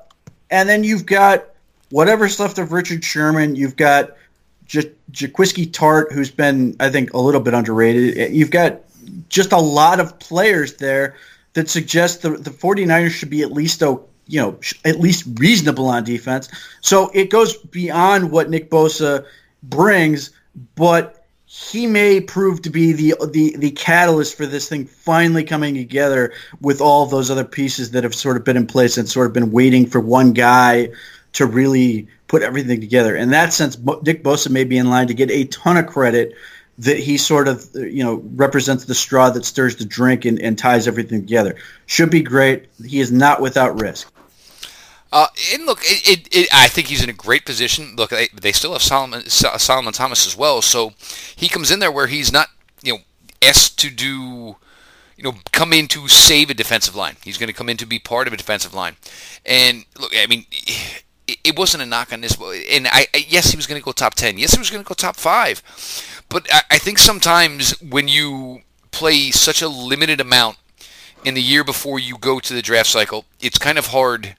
and then you've got whatever's left of Richard Sherman. You've got J- Jaquiski Tartt, who's been I think a little bit underrated. You've got just a lot of players there that suggest the, the 49ers should be at least a you know at least reasonable on defense. So it goes beyond what Nick Bosa brings, but he may prove to be the the the catalyst for this thing finally coming together with all those other pieces that have sort of been in place and sort of been waiting for one guy to really put everything together. In that sense, Nick Bosa may be in line to get a ton of credit that he sort of you know represents the straw that stirs the drink and, and ties everything together. Should be great. He is not without risk. Uh, and look, it, it, it, I think he's in a great position. Look, they, they still have Solomon, Solomon Thomas as well, so he comes in there where he's not, you know, asked to do, you know, come in to save a defensive line. He's going to come in to be part of a defensive line. And look, I mean, it, it wasn't a knock on this. And I, I yes, he was going to go top ten. Yes, he was going to go top five. But I, I think sometimes when you play such a limited amount in the year before you go to the draft cycle, it's kind of hard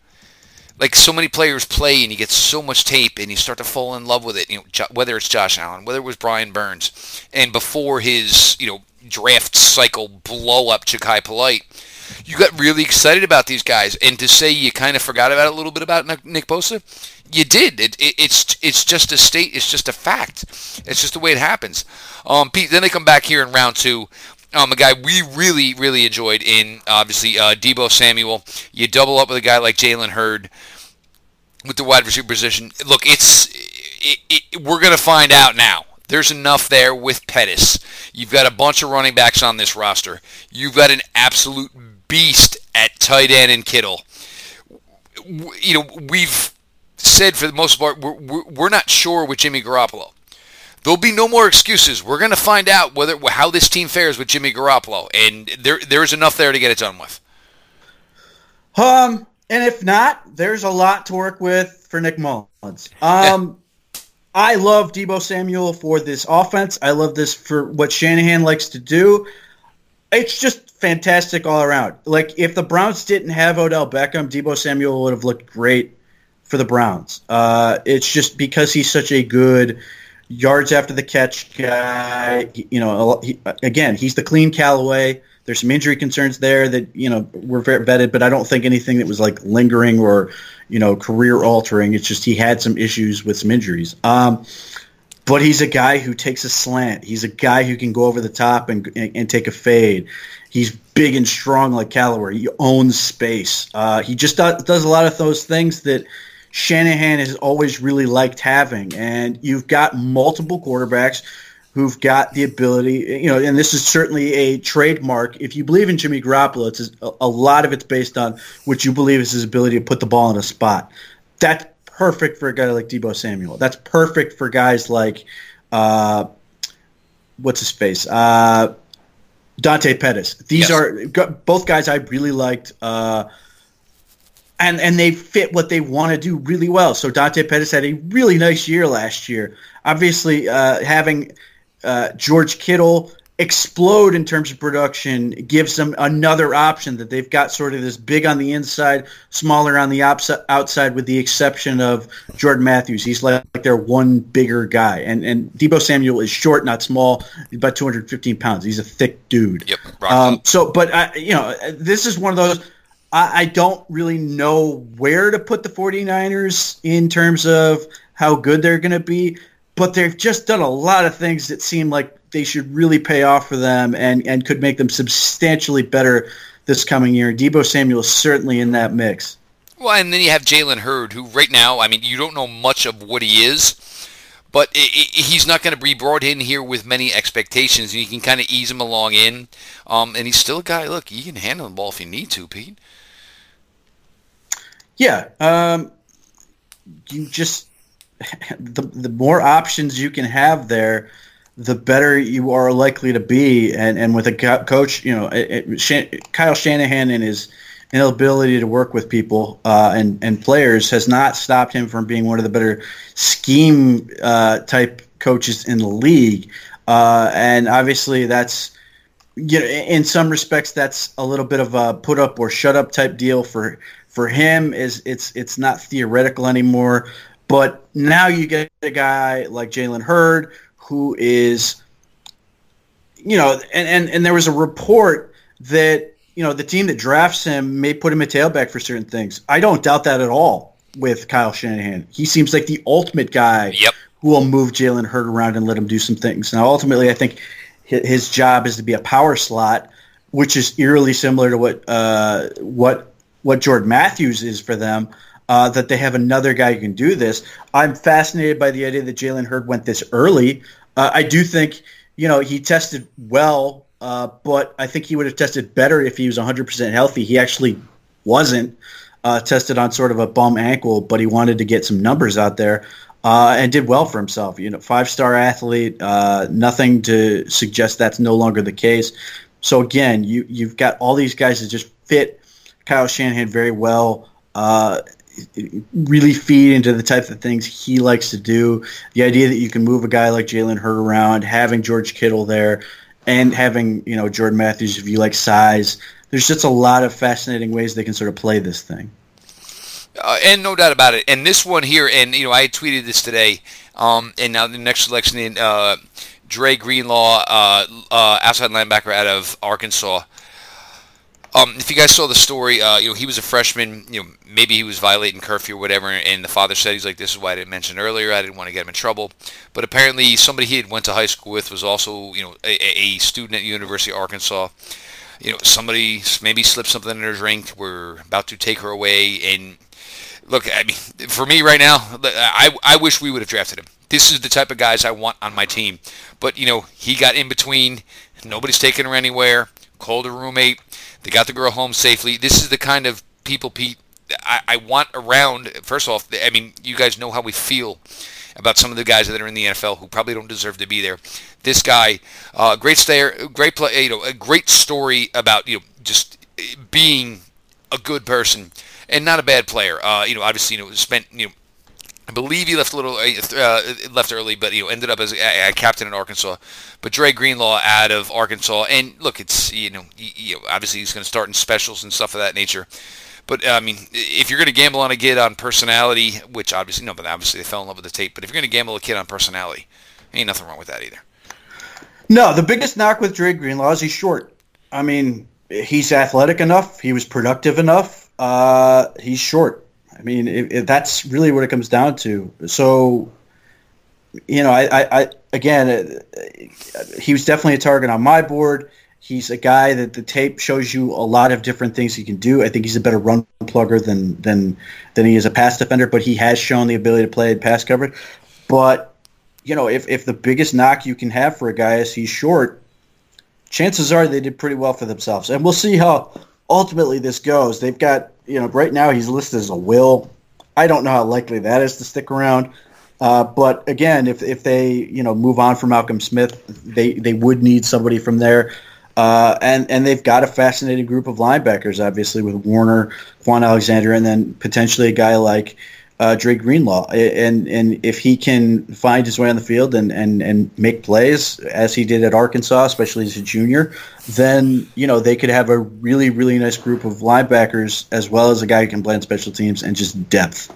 like so many players play and you get so much tape and you start to fall in love with it. You know, whether it's Josh Allen, whether it was Brian Burns, and before his you know draft cycle blow up Jachai Polite, you got really excited about these guys. And to say you kind of forgot about a little bit about Nick Bosa, you did. It, it, it's it's just a state. It's just a fact. It's just the way it happens. Um, Pete. Then they come back here in round two. Um, a guy we really, really enjoyed in obviously uh, Deebo Samuel. You double up with a guy like Jalen Hurd with the wide receiver position. Look, it's it, it, we're going to find out now. There's enough there with Pettis. You've got a bunch of running backs on this roster. You've got an absolute beast at tight end and Kittle. You know, we've said for the most part we're, we're not sure with Jimmy Garoppolo. There'll be no more excuses. We're going to find out whether how this team fares with Jimmy Garoppolo, and there there is enough there to get it done with. Um, and if not, there's a lot to work with for Nick Mullens. Um, I love Deebo Samuel for this offense. I love this for what Shanahan likes to do. It's just fantastic all around. Like if the Browns didn't have Odell Beckham, Deebo Samuel would have looked great for the Browns. Uh, it's just because he's such a good yards after the catch guy. You know, he, again, he's the clean Callaway. There's some injury concerns there that you know were vetted, but I don't think anything that was like lingering or you know career altering. It's just he had some issues with some injuries. Um, but he's a guy who takes a slant. He's a guy who can go over the top and and, and take a fade. He's big and strong like Callaway. He owns space. Uh, he just does, does a lot of those things that Shanahan has always really liked having. And you've got multiple quarterbacks who've got the ability, you know, and this is certainly a trademark. If you believe in Jimmy Garoppolo, it's a, a lot of it's based on what you believe is his ability to put the ball in a spot. That's perfect for a guy like Deebo Samuel. That's perfect for guys like, uh, what's his face? Uh, Dante Pettis. These yes. are both guys I really liked. Uh, and and they fit what they want to do really well. So Dante Pettis had a really nice year last year. Obviously, uh, having uh, George Kittle explode in terms of production gives them another option that they've got sort of this big on the inside, smaller on the outside, with the exception of Jordan Matthews. He's like, like their one bigger guy, and and Deebo Samuel is short, not small, about 215 pounds. He's a thick dude. Yep. Um, so, but I, you know, this is one of those I, I don't really know where to put the 49ers in terms of how good they're going to be, but they've just done a lot of things that seem like they should really pay off for them and, and could make them substantially better this coming year. Deebo Samuel is certainly in that mix. Well, and then you have Jalen Hurd, who right now, I mean, you don't know much of what he is, but it, it, he's not going to be brought in here with many expectations. And you can kind of ease him along in, um, and he's still a guy. Look, he can handle the ball if you need to, Pete. Yeah, um, you just [laughs] the the more options you can have there, the better you are likely to be. And and with a coach, you know, it, Kyle Shanahan and his inability to work with people uh, and and players has not stopped him from being one of the better scheme uh, type coaches in the league. Uh, and obviously, that's you know, in some respects, that's a little bit of a put up or shut up type deal for for him is it's it's not theoretical anymore. But now you get a guy like Jalen Hurd who is, you know, and, and, and there was a report that, you know, the team that drafts him may put him a tailback for certain things. I don't doubt that at all with Kyle Shanahan. He seems like the ultimate guy yep. who will move Jalen Hurd around and let him do some things. Now, ultimately, I think his job is to be a power slot, which is eerily similar to what uh, what what Jordan Matthews is for them. Uh, that they have another guy who can do this. I'm fascinated by the idea that Jalen Hurd went this early. Uh, I do think you know he tested well, uh, but I think he would have tested better if he was 100% healthy. He actually wasn't uh, tested on sort of a bum ankle, but he wanted to get some numbers out there uh, and did well for himself. You know, five star athlete. Uh, nothing to suggest that's no longer the case. So again, you you've got all these guys that just fit Kyle Shanahan very well. Uh, really feed into the types of things he likes to do. The idea that you can move a guy like Jalen Hurd around, having George Kittle there, and having you know Jordan Matthews if you like size. There's just a lot of fascinating ways they can sort of play this thing. Uh, and no doubt about it. And this one here, and you know, I tweeted this today. Um, and now the next selection in uh, Dre Greenlaw, uh, uh, outside linebacker out of Arkansas. Um, if you guys saw the story, uh, you know he was a freshman. You know maybe he was violating curfew or whatever, and the father said he's like, "This is why I didn't mention earlier. I didn't want to get him in trouble." But apparently, somebody he had went to high school with was also you know a, a student at University of Arkansas you know, somebody maybe slipped something in her drink. We're about to take her away, and look, I mean, for me right now, I, I wish we would have drafted him. This is the type of guys I want on my team. But, you know, he got in between. Nobody's taking her anywhere. Called a roommate. They got the girl home safely. This is the kind of people, Pete, I, I want around. First off, I mean, you guys know how we feel about some of the guys that are in the NFL who probably don't deserve to be there. This guy, uh, great stayer, great play, you know, a great story about you know just being a good person and not a bad player. Uh, you know, obviously, you know, spent you know. I believe he left a little uh, uh left early, but you know ended up as a, a, captain in Arkansas. But Dre Greenlaw out of Arkansas, and look, it's you know, you know obviously he's going to start in specials and stuff of that nature. But I mean, if you're going to gamble on a kid on personality, which obviously no, but obviously they fell in love with the tape. But if you're going to gamble a kid on personality, ain't nothing wrong with that either. No, the biggest knock with Dre Greenlaw is he's short. I mean, he's athletic enough. He was productive enough. Uh, he's short. I mean, if, if that's really what it comes down to. So, you know, I, I, I again, uh, he was definitely a target on my board. He's a guy that the tape shows you a lot of different things he can do. I think he's a better run plugger than than than he is a pass defender, but he has shown the ability to play pass coverage. But you know, if if the biggest knock you can have for a guy is he's short, chances are they did pretty well for themselves. And we'll see how ultimately this goes. They've got you know right now he's listed as a will. I don't know how likely that is to stick around. Uh, but again, if, if they you know move on from Malcolm Smith, they, they would need somebody from there. Uh, and and they've got a fascinating group of linebackers, obviously with Warner, Kwon Alexander, and then potentially a guy like uh, Greenlaw. And and if he can find his way on the field and, and, and make plays as he did at Arkansas, especially as a junior, then you know they could have a really really nice group of linebackers as well as a guy who can play on special teams and just depth.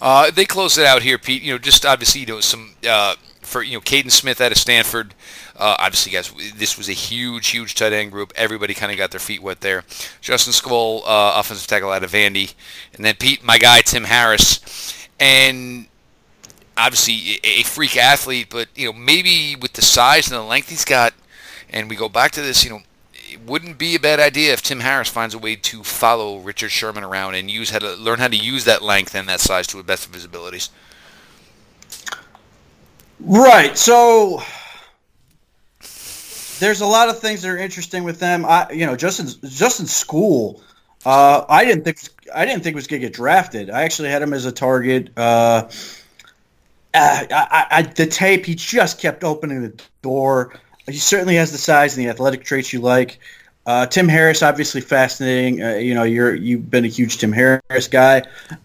Uh, they close it out here, Pete. You know, just obviously you know some uh, for you know Kaden Smith out of Stanford. Uh, obviously, guys, this was a huge, huge tight end group. Everybody kind of got their feet wet there. Justin Skule, uh, offensive tackle out of Vandy, and then Pete, my guy Tim Harris, and obviously a freak athlete. But you know, maybe with the size and the length he's got, and we go back to this, you know, it wouldn't be a bad idea if Tim Harris finds a way to follow Richard Sherman around and use how to learn how to use that length and that size to the best of his abilities. Right. So there's a lot of things that are interesting with them. I, you know, Justin Justin Skule. Uh, I didn't think I didn't think was going to get drafted. I actually had him as a target. Uh, I, I, I, the tape, he just kept opening the door. He certainly has the size and the athletic traits you like. Uh, Tim Harris, obviously fascinating. Uh, you know, you're you've been a huge Tim Harris guy.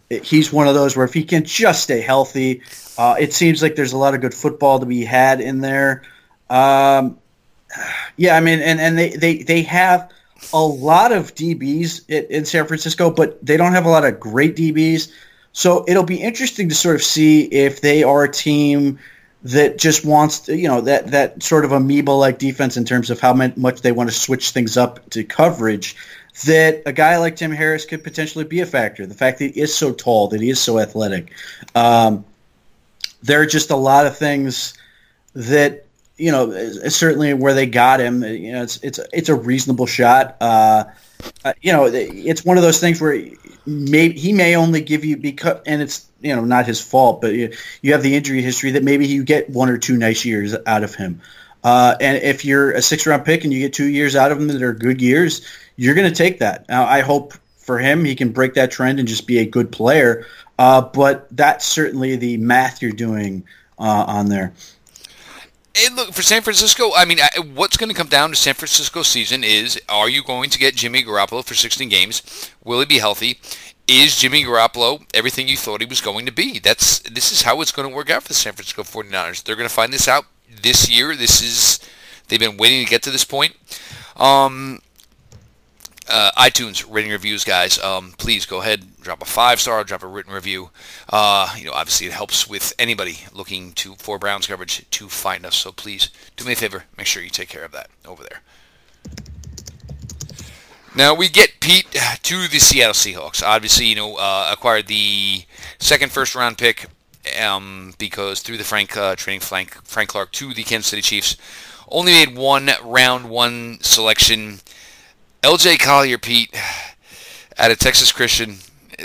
He's one of those where if he can just stay healthy, uh, it seems like there's a lot of good football to be had in there. Um, yeah, I mean, and, and they, they, they have a lot of DBs in, San Francisco, but they don't have a lot of great DBs. So it'll be interesting to sort of see if they are a team that just wants to, you know, that, that sort of amoeba-like defense in terms of how much they want to switch things up to coverage, that a guy like Tim Harris could potentially be a factor. The fact that he is so tall, that he is so athletic. Um, there are just a lot of things that you know certainly where they got him. You know, it's it's it's a reasonable shot. Uh, uh, you know, it's one of those things where may, he may only give you because, and it's you know not his fault, but you, you have the injury history that maybe you get one or two nice years out of him. Uh, and if you're a six round pick and you get two years out of him that are good years, you're going to take that. Now, I hope for him he can break that trend and just be a good player. Uh, but that's certainly the math you're doing uh, on there. And look for San Francisco. I mean, what's going to come down to San Francisco season is: Are you going to get Jimmy Garoppolo for 16 games? Will he be healthy? Is Jimmy Garoppolo everything you thought he was going to be? That's this is how it's going to work out for the San Francisco 49ers. They're going to find this out this year. This is they've been waiting to get to this point. Um, uh, iTunes rating reviews, guys. Um, please go ahead, drop a five star, drop a written review. Uh, you know, obviously it helps with anybody looking to for Browns coverage to find us. So please do me a favor, make sure you take care of that over there. Now we get Pete to the Seattle Seahawks. Obviously, you know, uh, acquired the second first round pick um, because through the Frank uh, trading Frank Frank Clark to the Kansas City Chiefs, only made one round one selection LJ Collier, Pete, out of Texas Christian.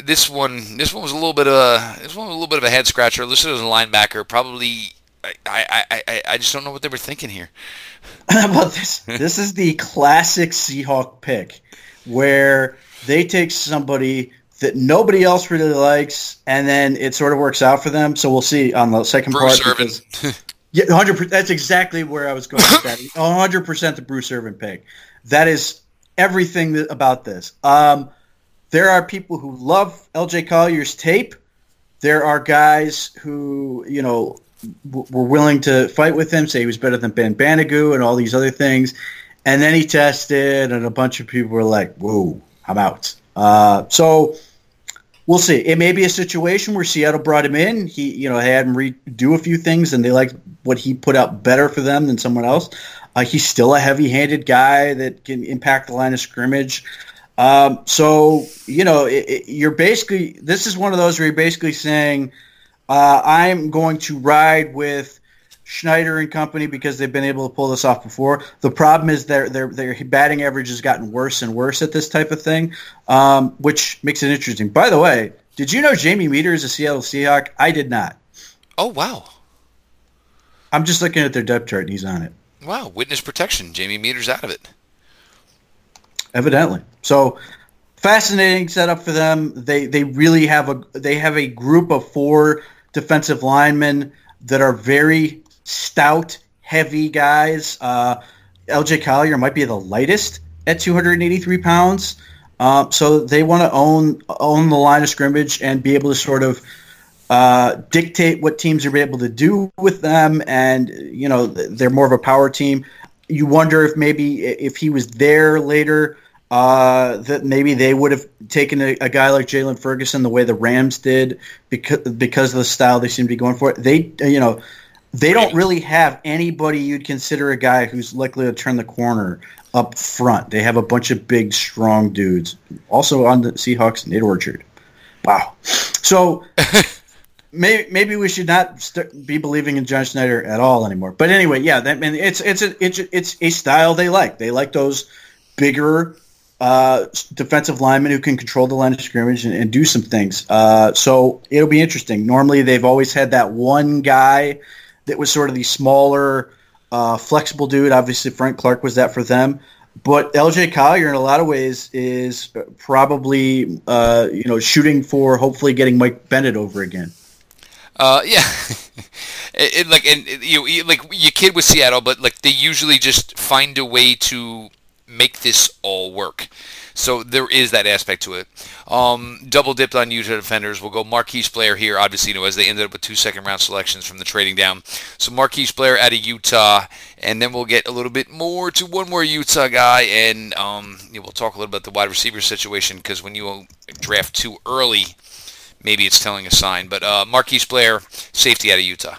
This one, this one was a little bit of a, this one was a little bit of a head scratcher. Listed as a linebacker, probably. I, I, I, I just don't know what they were thinking here. [laughs] but this, this is the classic Seahawk pick, where they take somebody that nobody else really likes, and then it sort of works out for them. So we'll see on the second Bruce part. Because, [laughs] yeah, hundred. That's exactly where I was going with that. [laughs] hundred percent the Bruce Irvin pick. That is everything that, about this. Um, there are people who love LJ Collier's tape. There are guys who, you know, w- were willing to fight with him, say he was better than Ben Banogu and all these other things. And then he tested, and a bunch of people were like, whoa, I'm out. Uh, so we'll see. It may be a situation where Seattle brought him in. He, you know, had him redo a few things, and they liked what he put out better for them than someone else. Uh, he's still a heavy-handed guy that can impact the line of scrimmage. Um, so you know, it, it, you're basically this is one of those where you're basically saying, uh, I'm going to ride with Schneider and company because they've been able to pull this off before. The problem is their their their batting average has gotten worse and worse at this type of thing, um, which makes it interesting. By the way, did you know Jamie Meder is a Seattle Seahawk? I did not. Oh wow! I'm just looking at their depth chart and he's on it. Wow, witness protection. Jamie Meder's out of it. Evidently. So fascinating setup for them. They they really have a they have a group of four defensive linemen that are very stout, heavy guys. Uh, LJ Collier might be the lightest at 283 pounds. Uh, so they want to own own the line of scrimmage and be able to sort of uh, dictate what teams are able to do with them, and you know they're more of a power team. You wonder if maybe if he was there later, uh, that maybe they would have taken a, a guy like Jaylon Ferguson the way the Rams did because because of the style they seem to be going for. They you know they don't really have anybody you'd consider a guy who's likely to turn the corner up front. They have a bunch of big, strong dudes. Also on the Seahawks, Nate Orchard. Wow. So [laughs] maybe maybe we should not st- be believing in John Schneider at all anymore. But anyway, yeah, that man, it's it's a it's a, it's a style they like. They like those bigger uh, defensive linemen who can control the line of scrimmage and, and do some things. Uh, so it'll be interesting. Normally, they've always had that one guy that was sort of the smaller, uh, flexible dude. Obviously, Frank Clark was that for them. But LJ Collier, in a lot of ways, is probably uh, you know shooting for hopefully getting Mike Bennett over again. Uh, yeah, [laughs] it, it, like and you like you kid with Seattle, but like they usually just find a way to make this all work. So there is that aspect to it. Um, double dipped on Utah defenders. We'll go Marquise Blair here, obviously, you know, as they ended up with two second round selections from the trading down. So Marquise Blair out of Utah, and then we'll get a little bit more to one more Utah guy, and um, we'll talk a little bit about the wide receiver situation because when you draft too early, maybe it's telling a sign. But uh, Marquise Blair, safety out of Utah.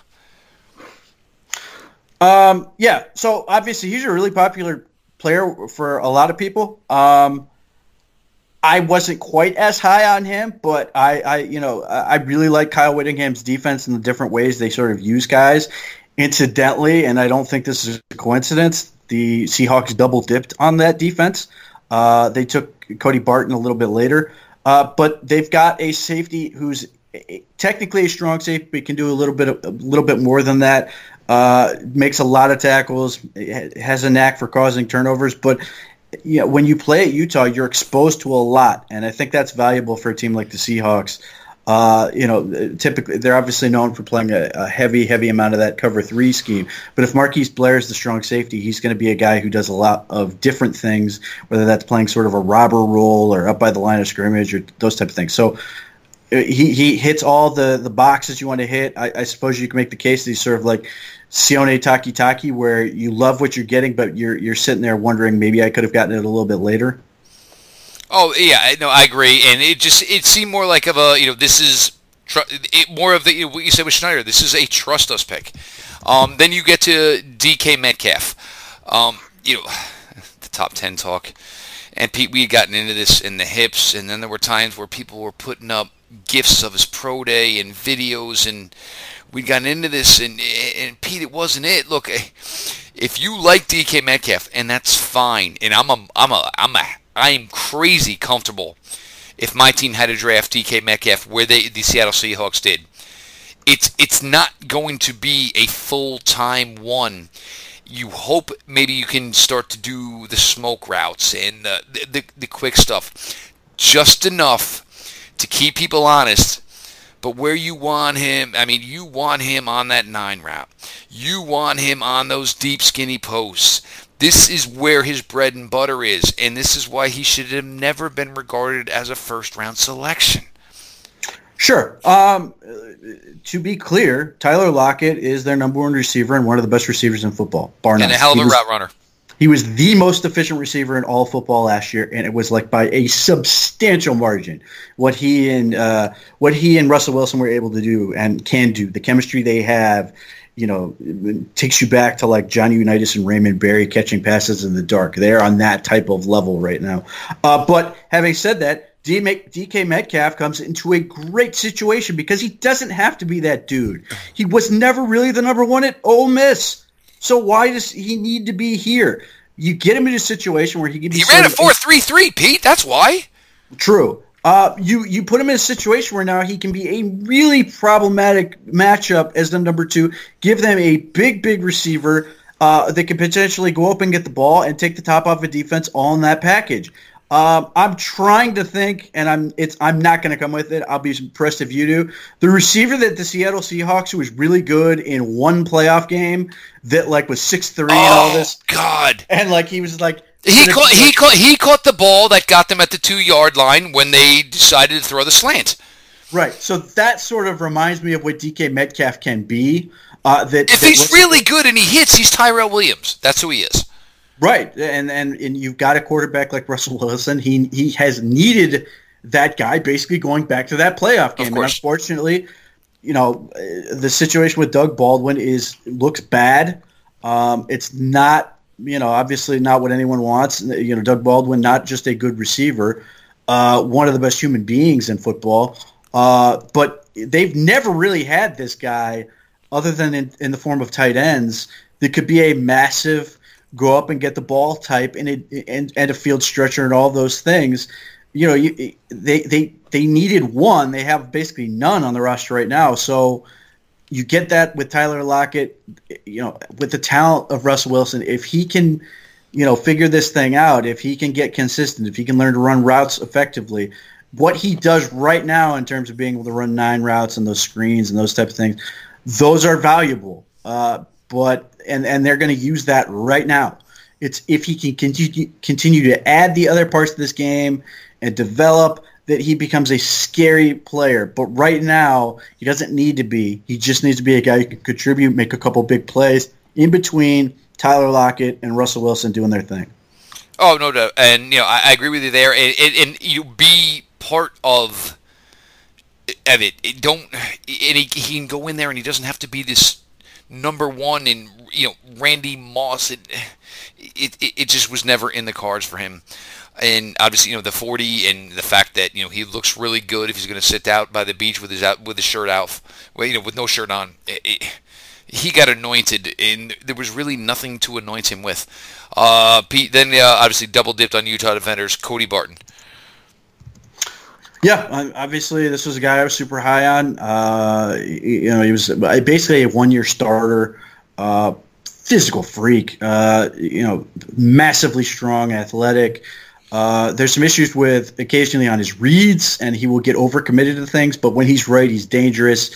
Um, yeah, so obviously he's a really popular player for a lot of people. Um, I wasn't quite as high on him, but I, I, you know, I really like Kyle Whittingham's defense and the different ways they sort of use guys. Incidentally, and I don't think this is a coincidence, the Seahawks double dipped on that defense. Uh, they took Cody Barton a little bit later, uh, but they've got a safety who's technically a strong safety, but can do a little bit, a little bit more than that. Uh, makes a lot of tackles, has a knack for causing turnovers, but you know, when you play at Utah, you're exposed to a lot, and I think that's valuable for a team like the Seahawks. Uh, you know, typically they're obviously known for playing a, a, heavy, heavy amount of that cover three scheme. But if Marquise Blair is the strong safety, he's going to be a guy who does a lot of different things, whether that's playing sort of a robber role or up by the line of scrimmage or those type of things. So he, he hits all the, the boxes you want to hit. I, I suppose you can make the case that he's sort of like Sione Takitaki, where you love what you're getting, but you're you're sitting there wondering maybe I could have gotten it a little bit later. Oh yeah, no, I agree, and it just it seemed more like of a you know this is tr- it, more of the you know, what you said with Schneider. This is a trust us pick. Um, then you get to DK Metcalf. Um, you know, [sighs] the top ten talk, and Pete, we had gotten into this in the hips, and then there were times where people were putting up gifs of his pro day and videos and we'd gotten into this, and, and Pete, it wasn't it. Look, eh, if you like DK Metcalf, and that's fine, and I'm a, I'm a, I'm a, I'm crazy comfortable if my team had to draft DK Metcalf where they, the Seattle Seahawks did. It's, it's not going to be a full time one. You hope maybe you can start to do the smoke routes and the, the, the quick stuff just enough to keep people honest but where you want him, I mean, you want him on that nine route. You want him on those deep, skinny posts. This is where his bread and butter is, and this is why he should have never been regarded as a first round selection. Sure. Um, to be clear, Tyler Lockett is their number one receiver and one of the best receivers in football, bar none. And a hell of a route runner. He was the most efficient receiver in all football last year, and it was like by a substantial margin. What he and uh, what he and Russell Wilson were able to do and can do, the chemistry they have, you know, takes you back to like Johnny Unitas and Raymond Berry catching passes in the dark. They're on that type of level right now. Uh, but having said that, DK Metcalf comes into a great situation because he doesn't have to be that dude. He was never really the number one at Ole Miss. So why does he need to be here? You get him in a situation where he can be. He ran a four three three, Pete. That's why. True. Uh, you you put him in a situation where now he can be a really problematic matchup as the number two. Give them a big big receiver uh, that can potentially go up and get the ball and take the top off a of defense all in that package. Um, I'm trying to think, and I'm it's I'm not going to come with it. I'll be impressed if you do. The receiver that the Seattle Seahawks, who was really good in one playoff game, that like was six three oh, and all this. God! And like he was like he caught he like, caught he caught the ball that got them at the two yard line when they decided to throw the slant. Right. So that sort of reminds me of what DK Metcalf can be. Uh, that if that he's really good and he hits, he's Tyrell Williams. That's who he is. Right, and and and you've got a quarterback like Russell Wilson. He he has needed that guy basically going back to that playoff game. And unfortunately, you know, the situation with Doug Baldwin is looks bad. Um, it's not, you know, obviously not what anyone wants. You know, Doug Baldwin, not just a good receiver, uh, one of the best human beings in football. Uh, but they've never really had this guy, other than in, in the form of tight ends, that could be a massive go up and get the ball type and it, and, and a field stretcher and all those things. You know, you, they they they needed one. They have basically none on the roster right now. So you get that with Tyler Lockett. You know, with the talent of Russell Wilson, if he can, you know, figure this thing out, if he can get consistent, if he can learn to run routes effectively, what he does right now in terms of being able to run nine routes and those screens and those type of things, those are valuable. Uh, but and and they're going to use that right now. It's if he can continue continue to add the other parts of this game and develop that he becomes a scary player. But right now, he doesn't need to be. He just needs to be a guy who can contribute, make a couple big plays in between Tyler Lockett and Russell Wilson doing their thing. Oh no doubt, and you know I, I agree with you there, and, and, and, you be part of of it. it don't and he, he can go in there and he doesn't have to be this number one in you know Randy Moss. It, it, it just was never in the cards for him. and obviously you know the 40 and the fact that you know he looks really good if he's going to sit out by the beach with his out with his shirt out, well, you know with no shirt on. It, it, he got anointed, and there was really nothing to anoint him with. Uh, Pete, then uh, obviously double dipped on Utah defenders, Cody Barton. Yeah, obviously this was a guy I was super high on. Uh, you know, he was basically a one-year starter, uh, physical freak. Uh, you know, massively strong, athletic. Uh, there's some issues with occasionally on his reads, and he will get overcommitted to things. But when he's right, he's dangerous.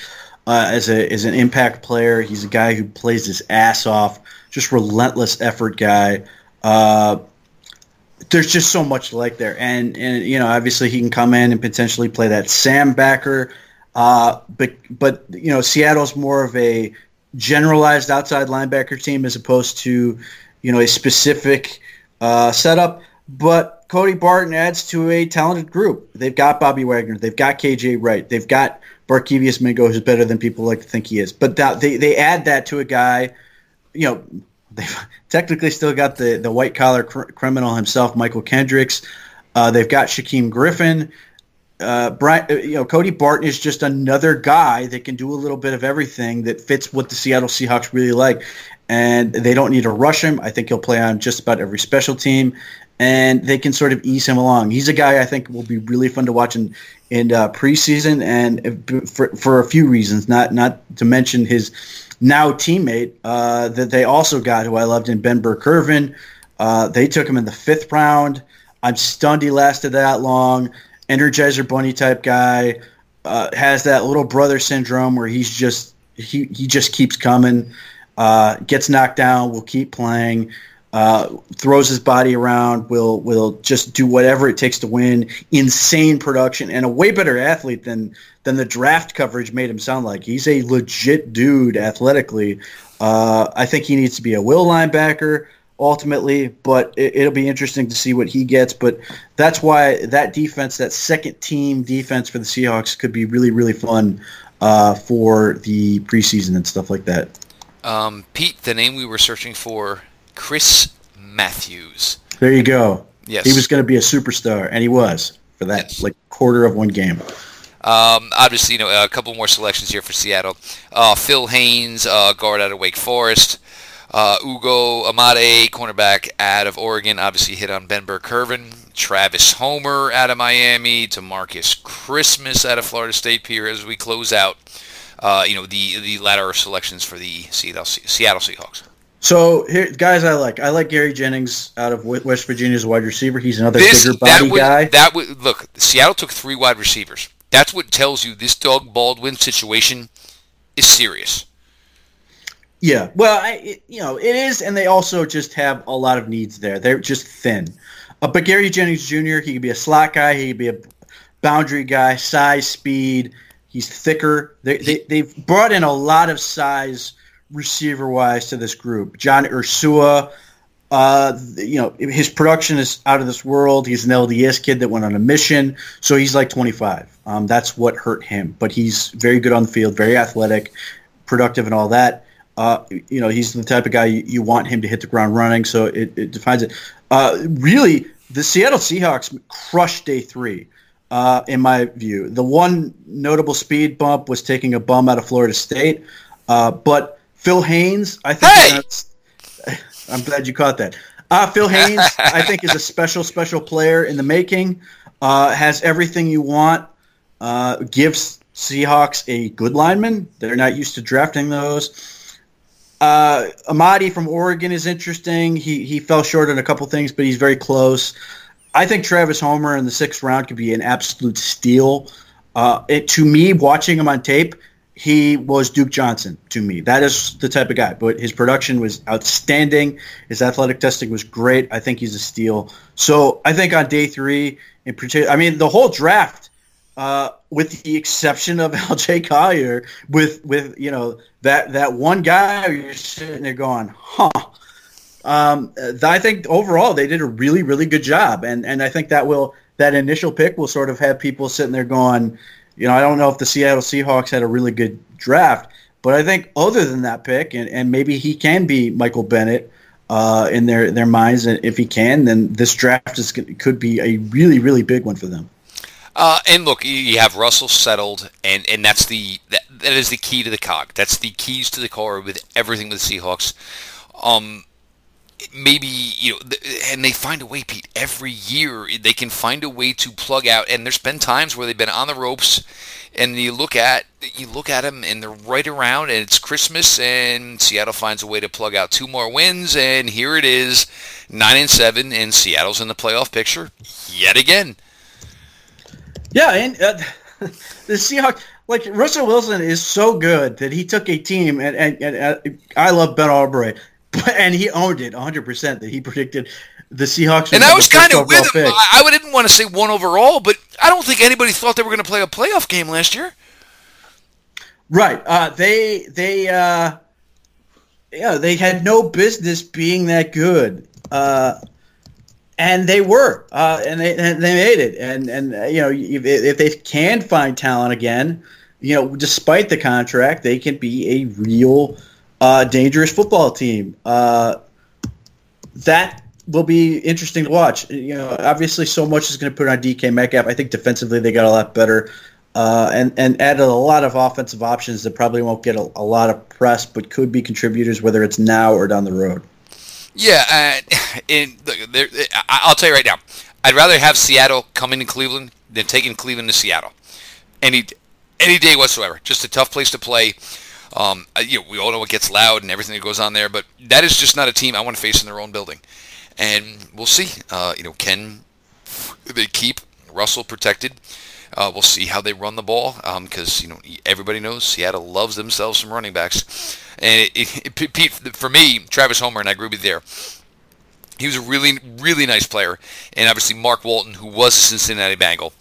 Uh, as a as an impact player, he's a guy who plays his ass off. Just relentless effort guy. There's just so much to like there, and and you know obviously he can come in and potentially play that Sam backer, uh, but but you know Seattle's more of a generalized outside linebacker team as opposed to you know a specific uh, setup. But Cody Barton adds to a talented group. They've got Bobby Wagner, they've got KJ Wright, they've got Barkevious Mingo, who's better than people like to think he is. But that, they they add that to a guy, you know They've [laughs] technically still got the, the white collar cr- criminal himself, Mychal Kendricks. Uh, they've got Shaquem Griffin. Uh, Brian, uh, you know, Cody Barton is just another guy that can do a little bit of everything that fits what the Seattle Seahawks really like. And they don't need to rush him. I think he'll play on just about every special team, and they can sort of ease him along. He's a guy I think will be really fun to watch in in uh, preseason, and for for a few reasons. Not not to mention his now teammate uh, that they also got, who I loved in Ben Burr-Kirven. Uh, they took him in the fifth round. I'm stunned he lasted that long. Energizer Bunny type guy uh, has that little brother syndrome where he's just he he just keeps coming, uh, gets knocked down, will keep playing. Uh, throws his body around, will will just do whatever it takes to win. Insane production and a way better athlete than than the draft coverage made him sound like. He's a legit dude athletically. Uh, I think he needs to be a will linebacker ultimately, but it, will be interesting to see what he gets. But that's why that defense, that second team defense for the Seahawks, could be really really fun uh, for the preseason and stuff like that. Um, Pete, the name we were searching for Chris Matthews. There you go. Yes. He was going to be a superstar, and he was for that yes. like quarter of one game. Um, obviously, you know, a couple more selections here for Seattle. Uh, Phil Haynes, uh, guard out of Wake Forest. Uh, Ugo Amadi, cornerback out of Oregon, obviously hit on Ben Burr-Kirven. Travis Homer out of Miami. Demarcus Christmas out of Florida State here as we close out, uh, you know, the the latter selections for the Seattle, Seattle Seahawks. So here, guys, I like I like Gary Jennings out of West Virginia's wide receiver. He's another this, bigger body that would, guy. That would look. Seattle took three wide receivers. That's what tells you this Doug Baldwin situation is serious. Yeah, well, I, it, you know, it is, and they also just have a lot of needs there. They're just thin. Uh, but Gary Jennings Jr., he could be a slot guy. He could be a boundary guy, size, speed. He's thicker. They, they, they've brought in a lot of size receiver wise to this group. John Ursua, uh, you know, his production is out of this world. He's an LDS kid that went on a mission, so he's like 25. Um, that's what hurt him, but he's very good on the field, very athletic, productive, and all that. Uh, you know, he's the type of guy you, you, want him to hit the ground running, so it, it defines it. Uh, really, the Seattle Seahawks crushed day three. Uh, in my view, the one notable speed bump was taking a bum out of Florida State, uh, but Phil Haynes, I think hey! that's. [laughs] I'm glad you caught that. Uh, Phil Haynes, I think, is a special, special player in the making. Uh, has everything you want. Uh, gives Seahawks a good lineman. They're not used to drafting those. Uh, Amadi from Oregon is interesting. He he fell short on a couple things, but he's very close. I think Travis Homer in the sixth round could be an absolute steal. Uh, it, to me, watching him on tape, he was Duke Johnson to me. That is the type of guy. But his production was outstanding. His athletic testing was great. I think he's a steal. So I think on day three, in particular, I mean the whole draft, uh, with the exception of [laughs] L.J. Collier, with with you know that that one guy, you're sitting there going, huh. Um, I think overall they did a really really good job, and and I think that will that initial pick will sort of have people sitting there going you know, I don't know if the Seattle Seahawks had a really good draft, but I think other than that pick, and, and maybe he can be Michael Bennett, uh, in their their minds. And if he can, then this draft is could be a really really big one for them. Uh, and look, you have Russell settled, and, and that's the that, that is the key to the cog. That's the keys to the car with everything with the Seahawks. Um, maybe you know, and they find a way, Pete. Every year they can find a way to plug out. And there's been times where they've been on the ropes, and you look at you look at them, and they're right around, and it's Christmas, and Seattle finds a way to plug out two more wins, and here it is, nine and seven, and Seattle's in the playoff picture yet again. Yeah, and uh, [laughs] the Seahawks like Russell Wilson is so good that he took a team and, and, and uh, I love Ben Aubrey [laughs] and he owned it 100% that he predicted the Seahawks. And I was kind of with him. I, I didn't want to say one overall, but I don't think anybody thought they were going to play a playoff game last year. Right. Uh, they they uh, yeah they had no business being that good, uh, and they were, uh, and they and they made it. And and uh, you know if, if they can find talent again, you know despite the contract, they can be a real uh, dangerous football team. Uh, that will be interesting to watch. You know, obviously, so much is going to put on DK Metcalf. I think defensively they got a lot better, uh, and and added a lot of offensive options that probably won't get a, a, lot of press, but could be contributors whether it's now or down the road. Yeah, uh, I'll tell you right now, I'd rather have Seattle coming to Cleveland than taking Cleveland to Seattle, any any day whatsoever. Just a tough place to play. Um, you know, we all know it gets loud and everything that goes on there, but that is just not a team I want to face in their own building. And we'll see. Uh, you know, can they keep Russell protected? Uh, we'll see how they run the ball because um, you know everybody knows Seattle loves themselves some running backs. And it, it, Pete, for me, Travis Homer, and I agree with there. He was a really, really nice player, and obviously Mark Walton, who was a Cincinnati Bengal,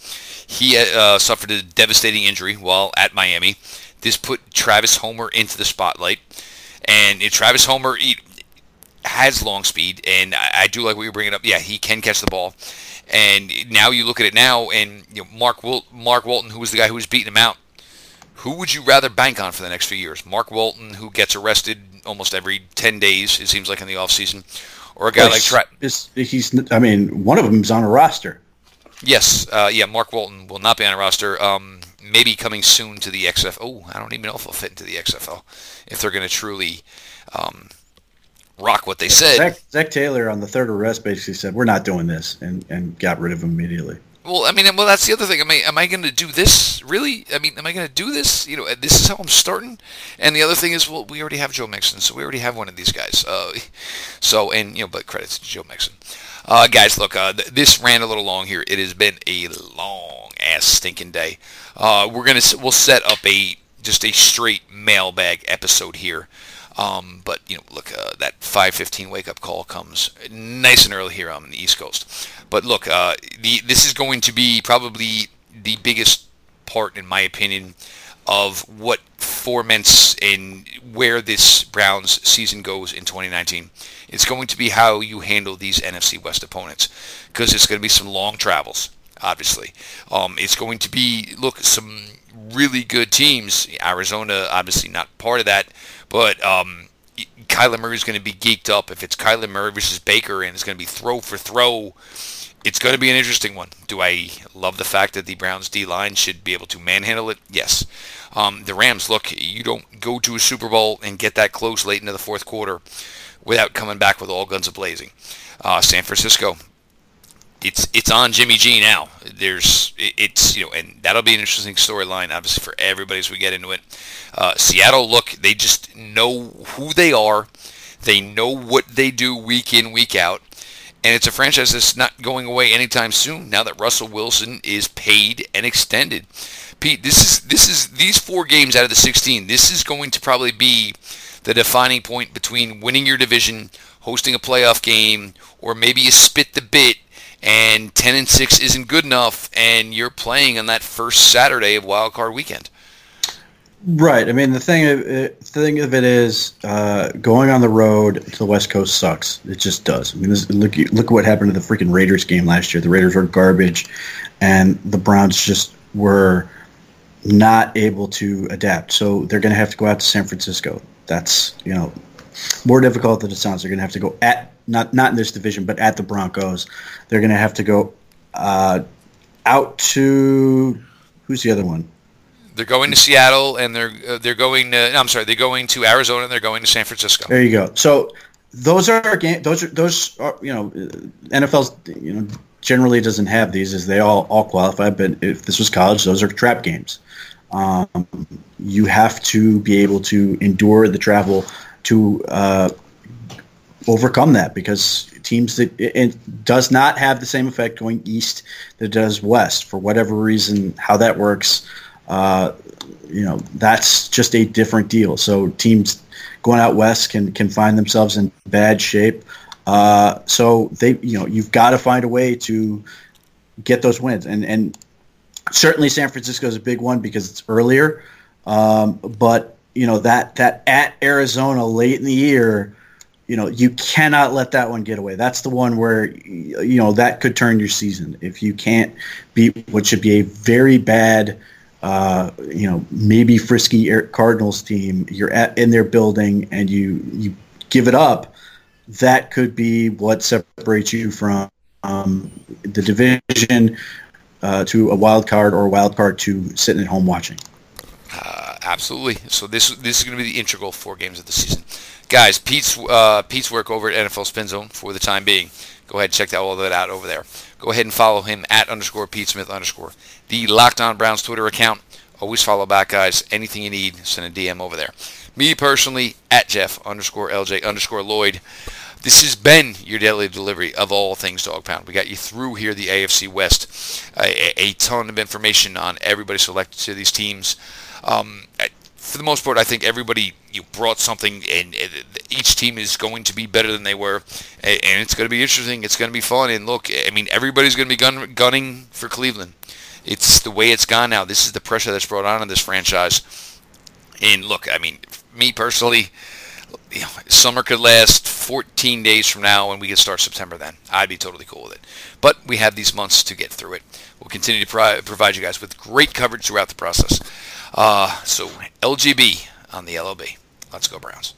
he uh, suffered a devastating injury while at Miami. This put Travis Homer into the spotlight, and Travis Homer he has long speed, and I, I do like what you're bringing up. Yeah, he can catch the ball, and now you look at it now, and you know, Mark Wil- Mark Walton, who was the guy who was beating him out. Who would you rather bank on for the next few years? Mark Walton, who gets arrested almost every 10 days, it seems like in the offseason, or a guy like Tra- he's I mean, one of them is on a roster. Yes, uh, yeah, Mark Walton will not be on a roster. Um, maybe coming soon to the XFL. Oh, I don't even know if it'll fit into the XFL if they're going to truly um, rock what they said. Zach, Zac, Taylor on the third arrest basically said, "We're not doing this," and, and got rid of him immediately. Well, I mean, well, that's the other thing. Am I am I going to do this really? I mean, am I going to do this? You know, this is how I'm starting. And the other thing is, well, we already have Joe Mixon, so we already have one of these guys. Uh, [laughs] so, and you know, but credits to Joe Mixon. Uh, guys, look, uh, th- this ran a little long here. It has been a long ass stinking day. Uh, we're gonna we'll set up a just a straight mailbag episode here. Um, but you know, look, uh, that 5:15 wake up call comes nice and early here on the East Coast. But look, uh, the this is going to be probably the biggest part, in my opinion, of what foments and where this Browns season goes in 2019. It's going to be how you handle these NFC West opponents because it's going to be some long travels, obviously. Um, it's going to be, look, some really good teams. Arizona, obviously not part of that, but um, Kyler Murray is going to be geeked up. If it's Kyler Murray versus Baker and it's going to be throw for throw, it's going to be an interesting one. Do I love the fact that the Browns D line should be able to manhandle it? Yes. Um, the Rams, look, you don't go to a Super Bowl and get that close late into the fourth quarter without coming back with all guns blazing. Uh, San Francisco, it's it's on Jimmy G now. There's it's you know, and that'll be an interesting storyline, obviously for everybody as we get into it. Uh, Seattle, look, they just know who they are. They know what they do week in, week out. And it's a franchise that's not going away anytime soon now that Russell Wilson is paid and extended. Pete, this is this is these four games out of the 16. This is going to probably be the defining point between winning your division, hosting a playoff game, or maybe you spit the bit and 10 and 6 isn't good enough and you're playing on that first Saturday of wild card weekend. Right. I mean, the thing of it, thing of it is, uh, going on the road to the West Coast sucks. It just does. I mean, this, look look what happened to the freaking Raiders game last year. The Raiders were garbage, and the Browns just were not able to adapt. So they're going to have to go out to San Francisco. That's you know more difficult than it sounds. They're going to have to go at not not in this division, but at the Broncos. They're going to have to go uh, out to who's the other one? They're going to Seattle, and they're uh, they're going to. I'm sorry, they're going to Arizona, and they're going to San Francisco. There you go. So those are game. Those are those are you know NFL's you know generally doesn't have these as they all all qualify. But if this was college, those are trap games. Um, you have to be able to endure the travel to uh, overcome that because teams that it does not have the same effect going east that does west for whatever reason. How that works uh, you know, that's just a different deal. So teams going out west can can find themselves in bad shape. Uh, so they, you know, you've got to find a way to get those wins, and and certainly San Francisco is a big one because it's earlier. Um, but you know that that at Arizona late in the year, you know you cannot let that one get away. That's the one where you know that could turn your season if you can't beat what should be a very bad uh, you know, maybe frisky Cardinals team, you're at, in their building and you you give it up, that could be what separates you from um, the division uh, to a wild card or a wild card to sitting at home watching. Absolutely. So this this is going to be the integral four games of the season, guys. Pete's uh, Pete's work over at NFL Spin Zone for the time being. Go ahead and check that all that out over there. Go ahead and follow him at underscore Pete Smith underscore the Locked On Browns Twitter account. Always follow back, guys. Anything you need, send a DM over there. Me personally, at Jeff underscore LJ underscore Lloyd. This has been your daily delivery of all things Dog Pound. We got you through here, the AFC West. A, a ton of information on everybody selected to these teams. Um, for the most part, I think everybody you brought something, and, uh, and each team is going to be better than they were, and, and it's going to be interesting. It's going to be fun. And look, I mean, everybody's going to be gun, gunning for Cleveland. It's the way it's gone now. This is the pressure that's brought on in this franchise. And look, I mean, me personally, you know, summer could last 14 days from now, and we could start September then. I'd be totally cool with it. But we have these months to get through it. We'll continue to pro- provide you guys with great coverage throughout the process. Uh, so LGB on the LOB. Let's go Browns.